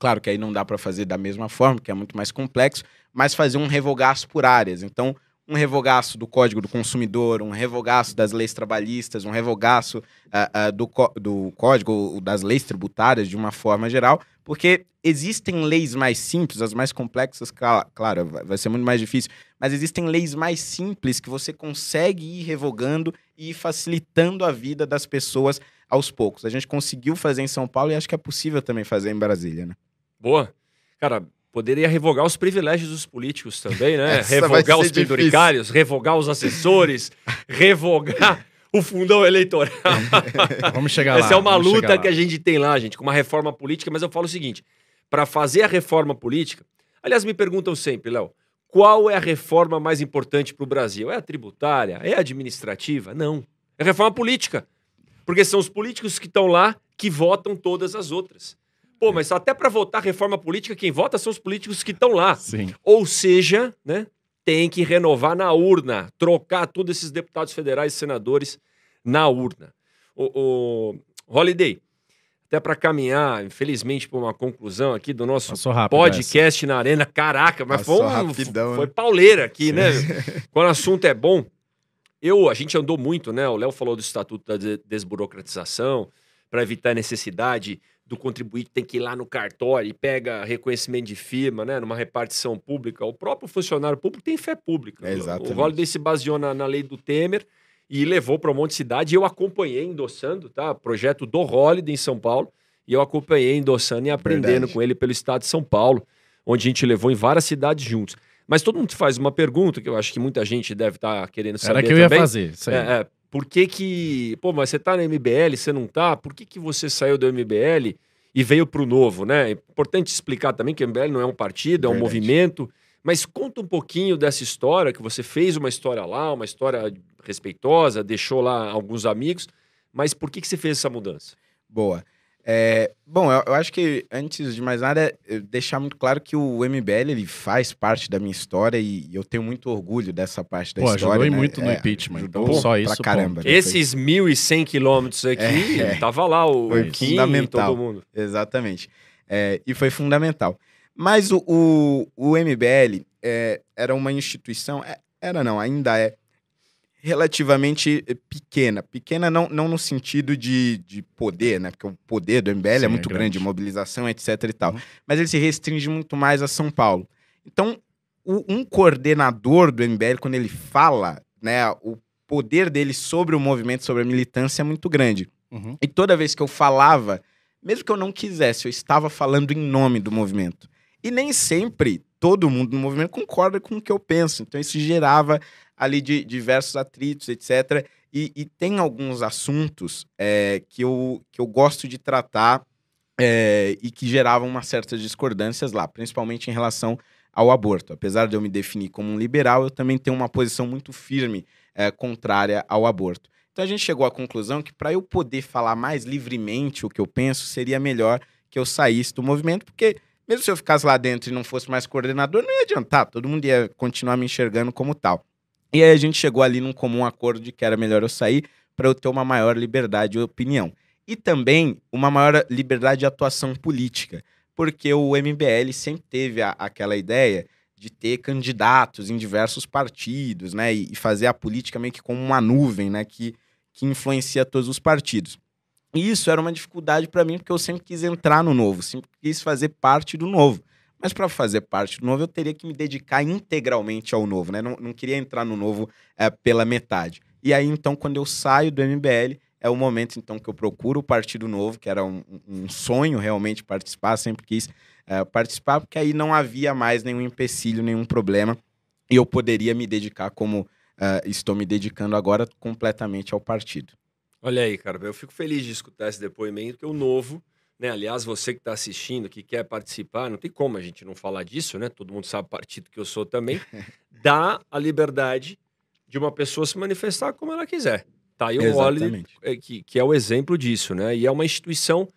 Claro que aí não dá para fazer da mesma forma, que é muito mais complexo, mas fazer um revogaço por áreas. Então, um revogaço do Código do Consumidor, um revogaço das leis trabalhistas, um revogaço ah, ah, do, do Código das leis tributárias de uma forma geral, porque existem leis mais simples, as mais complexas, cla- claro, vai ser muito mais difícil, mas existem leis mais simples que você consegue ir revogando e ir facilitando a vida das pessoas aos poucos. A gente conseguiu fazer em São Paulo e acho que é possível também fazer em Brasília, né? Boa. Cara, poderia revogar os privilégios dos políticos também, né? Essa revogar os penduricários, revogar os assessores, revogar o fundão eleitoral. Vamos chegar lá. Essa é uma luta que a gente tem lá, gente, com uma reforma política, mas eu falo o seguinte: para fazer a reforma política, aliás, me perguntam sempre, Léo, qual é a reforma mais importante para o Brasil? É a tributária? É a administrativa? Não. É a reforma política. Porque são os políticos que estão lá que votam todas as outras. Pô, mas até para votar reforma política, quem vota são os políticos que estão lá. Sim. Ou seja, né, tem que renovar na urna, trocar todos esses deputados federais e senadores na urna. O, o Holiday, até para caminhar, infelizmente, para uma conclusão aqui do nosso podcast na Arena. Caraca, mas Passou foi, um, rapidão, foi né? pauleira aqui, né? Quando o assunto é bom. Eu, a gente andou muito, né? O Léo falou do Estatuto da de- Desburocratização, para evitar a necessidade do contribuinte ter que ir lá no cartório e pega reconhecimento de firma, né? Numa repartição pública. O próprio funcionário público tem fé pública. É, exatamente. O Holiday se baseou na, na lei do Temer e levou para um monte de cidade. E eu acompanhei endossando, tá? Projeto do Holiday em São Paulo. E eu acompanhei endossando e aprendendo Verdade. com ele pelo estado de São Paulo, onde a gente levou em várias cidades juntos. Mas todo mundo faz uma pergunta que eu acho que muita gente deve estar querendo saber Era que eu ia também. fazer. Isso aí. É, é, por que que... Pô, mas você tá no MBL, você não tá? Por que que você saiu do MBL e veio pro Novo, né? É importante explicar também que o MBL não é um partido, é um Verdade. movimento. Mas conta um pouquinho dessa história, que você fez uma história lá, uma história respeitosa, deixou lá alguns amigos. Mas por que que você fez essa mudança? Boa. É, bom, eu, eu acho que antes de mais nada, é deixar muito claro que o MBL ele faz parte da minha história e eu tenho muito orgulho dessa parte da Pô, história. ajudou né? muito no É, impeachment. ajudou Então, só isso. pra caramba. né? Esses 1.100 quilômetros aqui, É. tava lá o Foi Kim e fundamental. todo mundo. Exatamente. É, e foi fundamental. Mas o, o, o MBL é, era uma instituição, é, era não, ainda é relativamente pequena. Pequena não, não no sentido de, de poder, né? Porque o poder do MBL Sim, é é muito grande, grande. mobilização, etc e tal. Uhum. Mas ele se restringe muito mais a São Paulo. Então, o- um coordenador do MBL, quando ele fala, né, o poder dele sobre o movimento, sobre a militância é muito grande. Uhum. E toda vez que eu falava, mesmo que eu não quisesse, eu estava falando em nome do movimento. E nem sempre todo mundo no movimento concorda com o que eu penso. Então isso gerava ali de diversos atritos, etc. E, e tem alguns assuntos é, que, eu, que eu gosto de tratar é, e que geravam umas certas discordâncias lá, principalmente em relação ao aborto. Apesar de eu me definir como um liberal, eu também tenho uma posição muito firme é, contrária ao aborto. Então a gente chegou à conclusão que para eu poder falar mais livremente o que eu penso, seria melhor que eu saísse do movimento, porque mesmo se eu ficasse lá dentro e não fosse mais coordenador, não ia adiantar, todo mundo ia continuar me enxergando como tal. E aí a gente chegou ali num comum acordo de que era melhor eu sair para eu ter uma maior liberdade de opinião. E também uma maior liberdade de atuação política, porque o MBL sempre teve a- aquela ideia de ter candidatos em diversos partidos, né? E, e fazer a política meio que como uma nuvem, né? Que, que influencia todos os partidos. E isso era uma dificuldade para mim, porque eu sempre quis entrar no novo, sempre quis fazer parte do novo. Mas para fazer parte do novo, eu teria que me dedicar integralmente ao novo, né? Não, não queria entrar no novo eh, pela metade. E aí, então, quando eu saio do MBL, é o momento, então, que eu procuro o Partido Novo, que era um, um sonho realmente participar, sempre quis eh, participar, porque aí não havia mais nenhum empecilho, nenhum problema, e eu poderia me dedicar como eh, estou me dedicando agora completamente ao partido. Olha aí, cara, eu fico feliz de escutar esse depoimento, que o novo, né? Aliás, você que está assistindo, que quer participar, não tem como a gente não falar disso, né? Todo mundo sabe o partido que eu sou também, dá a liberdade de uma pessoa se manifestar como ela quiser. Tá aí o é, que, que é o exemplo disso, né? E é uma instituição,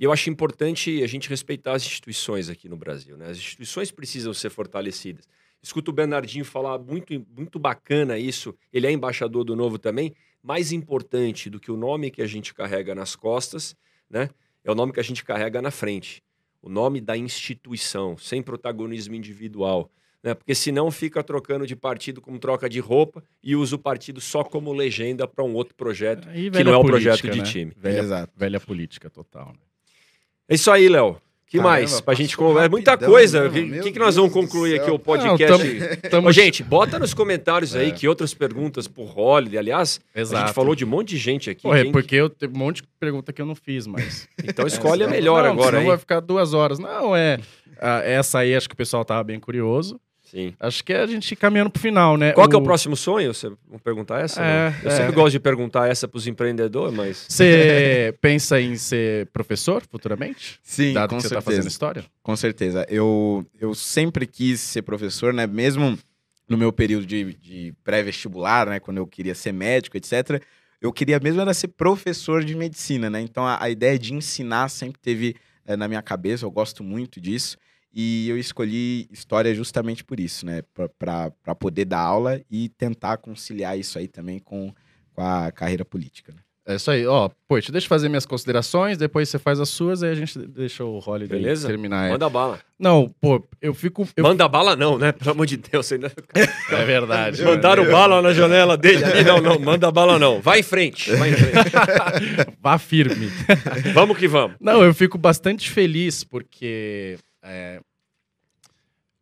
e eu acho importante a gente respeitar as instituições aqui no Brasil, né? As instituições precisam ser fortalecidas. Escuto o Bernardinho falar muito, muito bacana isso, ele é embaixador do Novo também. Mais importante do que o nome que a gente carrega nas costas, né? É o nome que a gente carrega na frente. O nome da instituição, sem protagonismo individual. Né? Porque senão fica trocando de partido como troca de roupa e usa o partido só como legenda para um outro projeto. Que não é o política, projeto de né? time. Velha, Exato. velha política total. né? É isso aí, Léo. Que Caramba, mais? Pra gente conversar. Muita rapidão, coisa. O né, que, que, que nós vamos concluir aqui o podcast? Não, tam- tamo- Ô, gente, bota nos comentários aí É. que outras perguntas por Holiday. Aliás, a Exato. gente falou de um monte de gente aqui. Pô, é Quem- porque eu tenho um monte de pergunta que eu não fiz, mas. Então escolhe a Essa- melhor não, agora, senão hein? vai ficar duas horas. Não, é. ah, essa aí acho que o pessoal tava bem curioso. Sim. Acho que é a gente caminhando pro final, né? Qual que é o próximo sonho? Você vai perguntar essa? É, não? Eu é. sempre gosto de perguntar essa pros empreendedores, mas... Você pensa em ser professor futuramente? Sim, Dado com que você tá certeza. fazendo história? Com certeza. Eu, eu sempre quis ser professor, né? Mesmo no meu período de, de pré-vestibular, né? Quando eu queria ser médico, etc. Eu queria mesmo era ser professor de medicina, né? Então a, a ideia de ensinar sempre teve eh, na minha cabeça, eu gosto muito disso. E eu escolhi história justamente por isso, né? Para poder dar aula e tentar conciliar isso aí também com, com a carreira política. Né? É isso aí, ó. Pô, deixa eu fazer minhas considerações, depois você faz as suas, aí a gente deixa o Holiday Beleza? terminar. Manda bala. Não, pô, eu fico. eu- Manda bala não, né? Pelo amor de Deus. Você ainda... É verdade. Mandaram bala na janela dele. ali. Não, não, manda bala não. Vai em frente. Vai em frente. Vá firme. vamos que vamos. Não, eu fico bastante feliz porque é,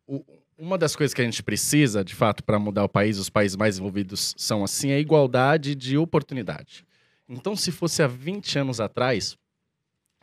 o- uma das coisas que a gente precisa, de fato, para mudar o país, os países mais envolvidos são assim, a igualdade de oportunidade. Então, se fosse há 20 anos atrás,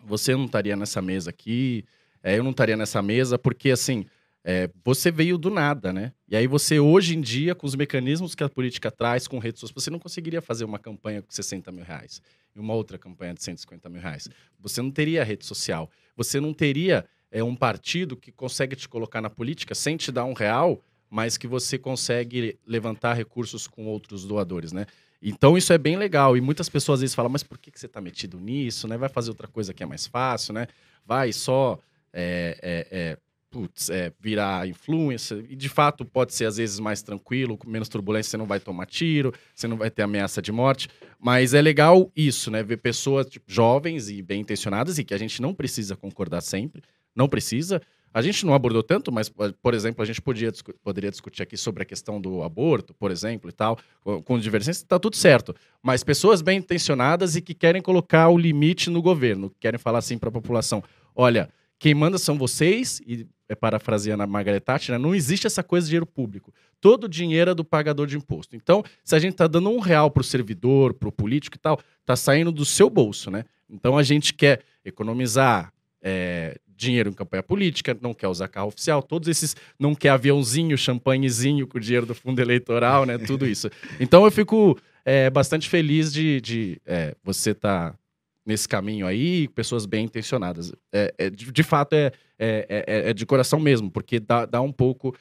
você não estaria nessa mesa aqui, é, eu não estaria nessa mesa, porque assim, é, você veio do nada, né? E aí você, hoje em dia, com os mecanismos que a política traz, com redes sociais, você não conseguiria fazer uma campanha com 60 mil reais e uma outra campanha de 150 mil reais. Você não teria rede social. Você não teria é, um partido que consegue te colocar na política sem te dar um real, mas que você consegue levantar recursos com outros doadores, né? Então isso é bem legal. E muitas pessoas às vezes falam, mas por que, que você está metido nisso? Né? Vai fazer outra coisa que é mais fácil, né? Vai só é, é, é, putz, é, virar influencer. E de fato pode ser às vezes mais tranquilo, com menos turbulência, você não vai tomar tiro, você não vai ter ameaça de morte. Mas é legal isso, né? Ver pessoas tipo, jovens e bem intencionadas e que a gente não precisa concordar sempre, não precisa. A gente não abordou tanto, mas, por exemplo, a gente podia, poderia discutir aqui sobre a questão do aborto, por exemplo, e tal, com- divergência, tá tudo certo. Mas pessoas bem intencionadas e que querem colocar o limite no governo, querem falar assim para a população: olha, quem manda são vocês, e é parafraseando a Margaret Thatcher, né, não existe essa coisa de dinheiro público. Todo o dinheiro é do pagador de imposto. Então, se a gente está dando um real para o servidor, para o político e tal, tá saindo do seu bolso, né? Então a gente quer economizar é, dinheiro em campanha política, não quer usar carro oficial, todos esses, não quer aviãozinho, champanhezinho com o dinheiro do fundo eleitoral, né? Tudo isso. Então eu fico é, bastante feliz de, de é, você estar nesse caminho aí, pessoas bem intencionadas. É, é, de, de fato, é, é, é- de coração mesmo, porque dá, dá um pouco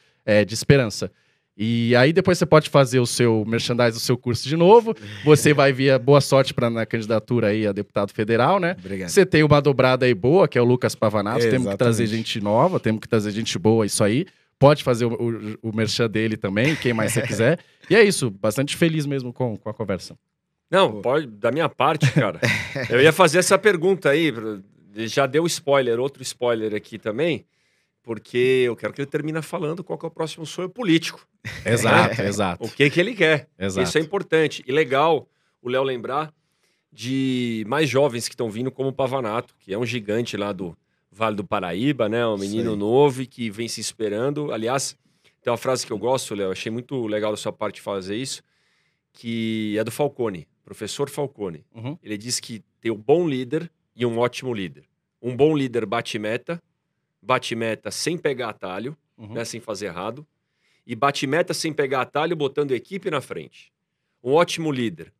de esperança. E aí depois você pode fazer o seu merchandise, o seu curso de novo. Você vai vir boa sorte para na candidatura aí a deputado federal, né? Obrigado. Você tem uma dobrada aí boa, que é o Lucas Pavanato. Temos que trazer gente nova, temos que trazer gente boa, isso aí. Pode fazer o, o, o merchan dele também, quem mais você quiser. E é isso, bastante feliz mesmo com, com a conversa. Não, pode, da minha parte, cara. eu ia fazer essa pergunta aí. Já deu spoiler, outro spoiler aqui também. Porque eu quero que ele termine falando qual que é o próximo sonho político. Exato, exato. O que que ele quer. Exato. Isso é importante. E legal o Léo lembrar de mais jovens que estão vindo, como o Pavanato, que é um gigante lá do Vale do Paraíba, né? Um menino Sei. novo e que vem se esperando. Aliás, tem uma frase que eu gosto, Léo, achei muito legal da sua parte fazer isso, que é do Falcone, professor Falcone. Uhum. Ele diz que tem um bom líder e um ótimo líder. Um bom líder bate meta, bate meta sem pegar atalho, Uhum. né, sem fazer errado, e bate meta sem pegar atalho, botando a equipe na frente. Um ótimo líder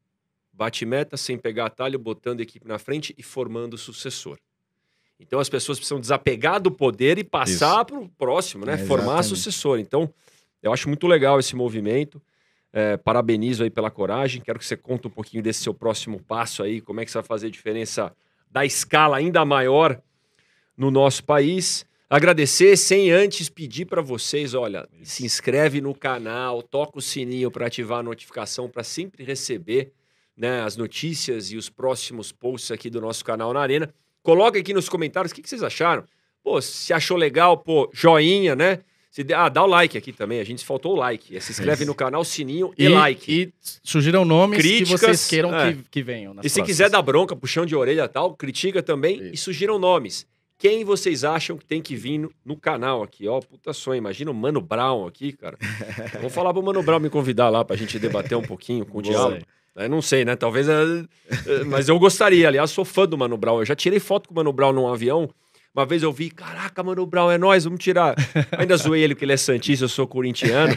bate meta sem pegar atalho, botando a equipe na frente e formando o sucessor. Então as pessoas precisam desapegar do poder e passar para o próximo, né? É, Formar sucessor. Então, eu acho muito legal esse movimento. É, parabenizo aí pela coragem. Quero que você conte um pouquinho desse seu próximo passo aí, como é que você vai fazer a diferença da escala ainda maior no nosso país. Agradecer sem antes pedir para vocês, olha, se inscreve no canal, toca o sininho para ativar a notificação para sempre receber né, as notícias e os próximos posts aqui do nosso canal na Arena. Coloca aqui nos comentários o que, que vocês acharam. Pô, se achou legal, pô, joinha, né? Ah, dá o like aqui também. A gente faltou o like. Se inscreve no canal, sininho e, like. E sugiram nomes Críticas, que vocês queiram é. que, que venham. E se próximas. quiser dar bronca, puxão de orelha e tal, critica também e Isso. sugiram nomes. Quem vocês acham que tem que vir no, no canal aqui? Ó, puta sonho. Imagina o Mano Brown aqui, cara. Vou falar pro Mano Brown me convidar lá pra gente debater um pouquinho com o diálogo. Eu não sei, né? Talvez. é, é, mas eu gostaria. Aliás, sou fã do Mano Brown. Eu já tirei foto com o Mano Brown num avião. Uma vez eu vi, caraca, Mano Brown, é nós, vamos tirar. Ainda zoei ele que ele é santista, eu sou corintiano.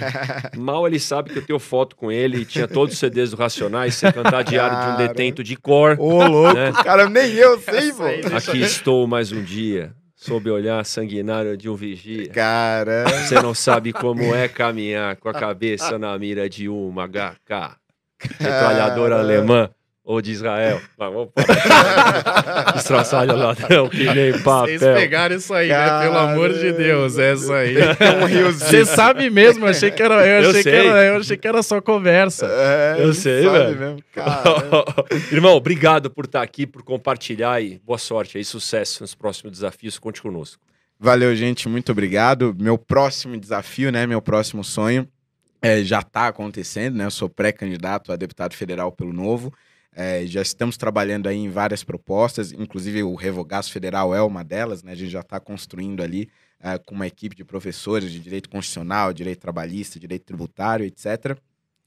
Mal ele sabe que eu tenho foto com ele, tinha todos os CDs do Racionais, sem cantar diário de um Cara. detento de cor. Ô, louco, Né? cara, nem eu sei, pô. Aqui estou mais um dia, sob olhar sanguinário de um vigia. Cara, Você não sabe como é caminhar com a cabeça na mira de uma HK. Metralhadora Cara. alemã Ou de Israel. Mas vamos parar. Estraçalha ladrão, que nem papel. Vocês pegaram isso aí, né? Pelo amor de Deus, essa aí. um riozinho. Você sabe mesmo, eu achei que era, eu Eu achei que era, eu achei que era só conversa. É, Eu sei, sabe velho. mesmo. Irmão, obrigado por estar aqui, por compartilhar e boa sorte aí, sucesso nos próximos desafios. Conte conosco. Valeu, gente. Muito obrigado. Meu próximo desafio, né? Meu próximo sonho é, já está acontecendo, né? Eu sou pré-candidato a deputado federal pelo Novo. É, já estamos trabalhando aí em várias propostas, inclusive o Revogaço Federal é uma delas, né? A gente já está construindo ali é, com uma equipe de professores de direito constitucional, direito trabalhista, direito tributário, etc.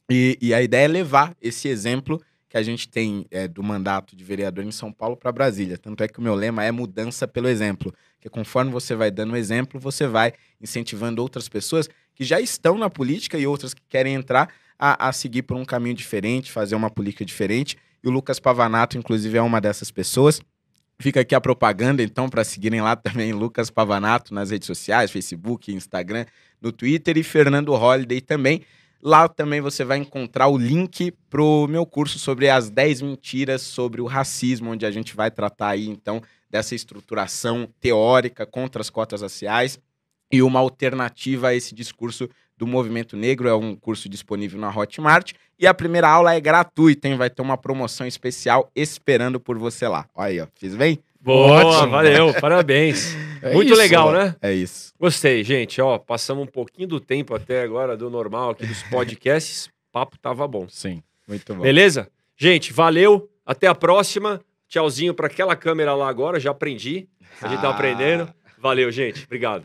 E, e a ideia é levar esse exemplo que a gente tem é, do mandato de vereador em São Paulo para Brasília. Tanto é que o meu lema é mudança pelo exemplo. Porque conforme você vai dando exemplo, você vai incentivando outras pessoas que já estão na política e outras que querem entrar a, a seguir por um caminho diferente, fazer uma política diferente. E o Lucas Pavanato, inclusive, é uma dessas pessoas. Fica aqui a propaganda, então, para seguirem lá também Lucas Pavanato nas redes sociais, Facebook, Instagram, no Twitter e Fernando Holliday também. Lá também você vai encontrar o link pro meu curso sobre as 10 mentiras sobre o racismo, onde a gente vai tratar aí, então, dessa estruturação teórica contra as cotas raciais e uma alternativa a esse discurso do movimento negro. É um curso disponível na Hotmart. E a primeira aula é gratuita, hein? Vai ter uma promoção especial esperando por você lá. Olha aí, ó. Fiz bem? Boa, Ótimo. valeu, parabéns. É Muito isso, legal, ó. né? É isso. Gostei, gente. Ó, passamos um pouquinho do tempo até agora do normal aqui dos podcasts. Papo tava bom. Sim. Muito bom. Beleza? Gente, valeu. Até a próxima. Tchauzinho para aquela câmera lá agora. Já aprendi. A gente tá Ah. aprendendo. Valeu, gente. Obrigado.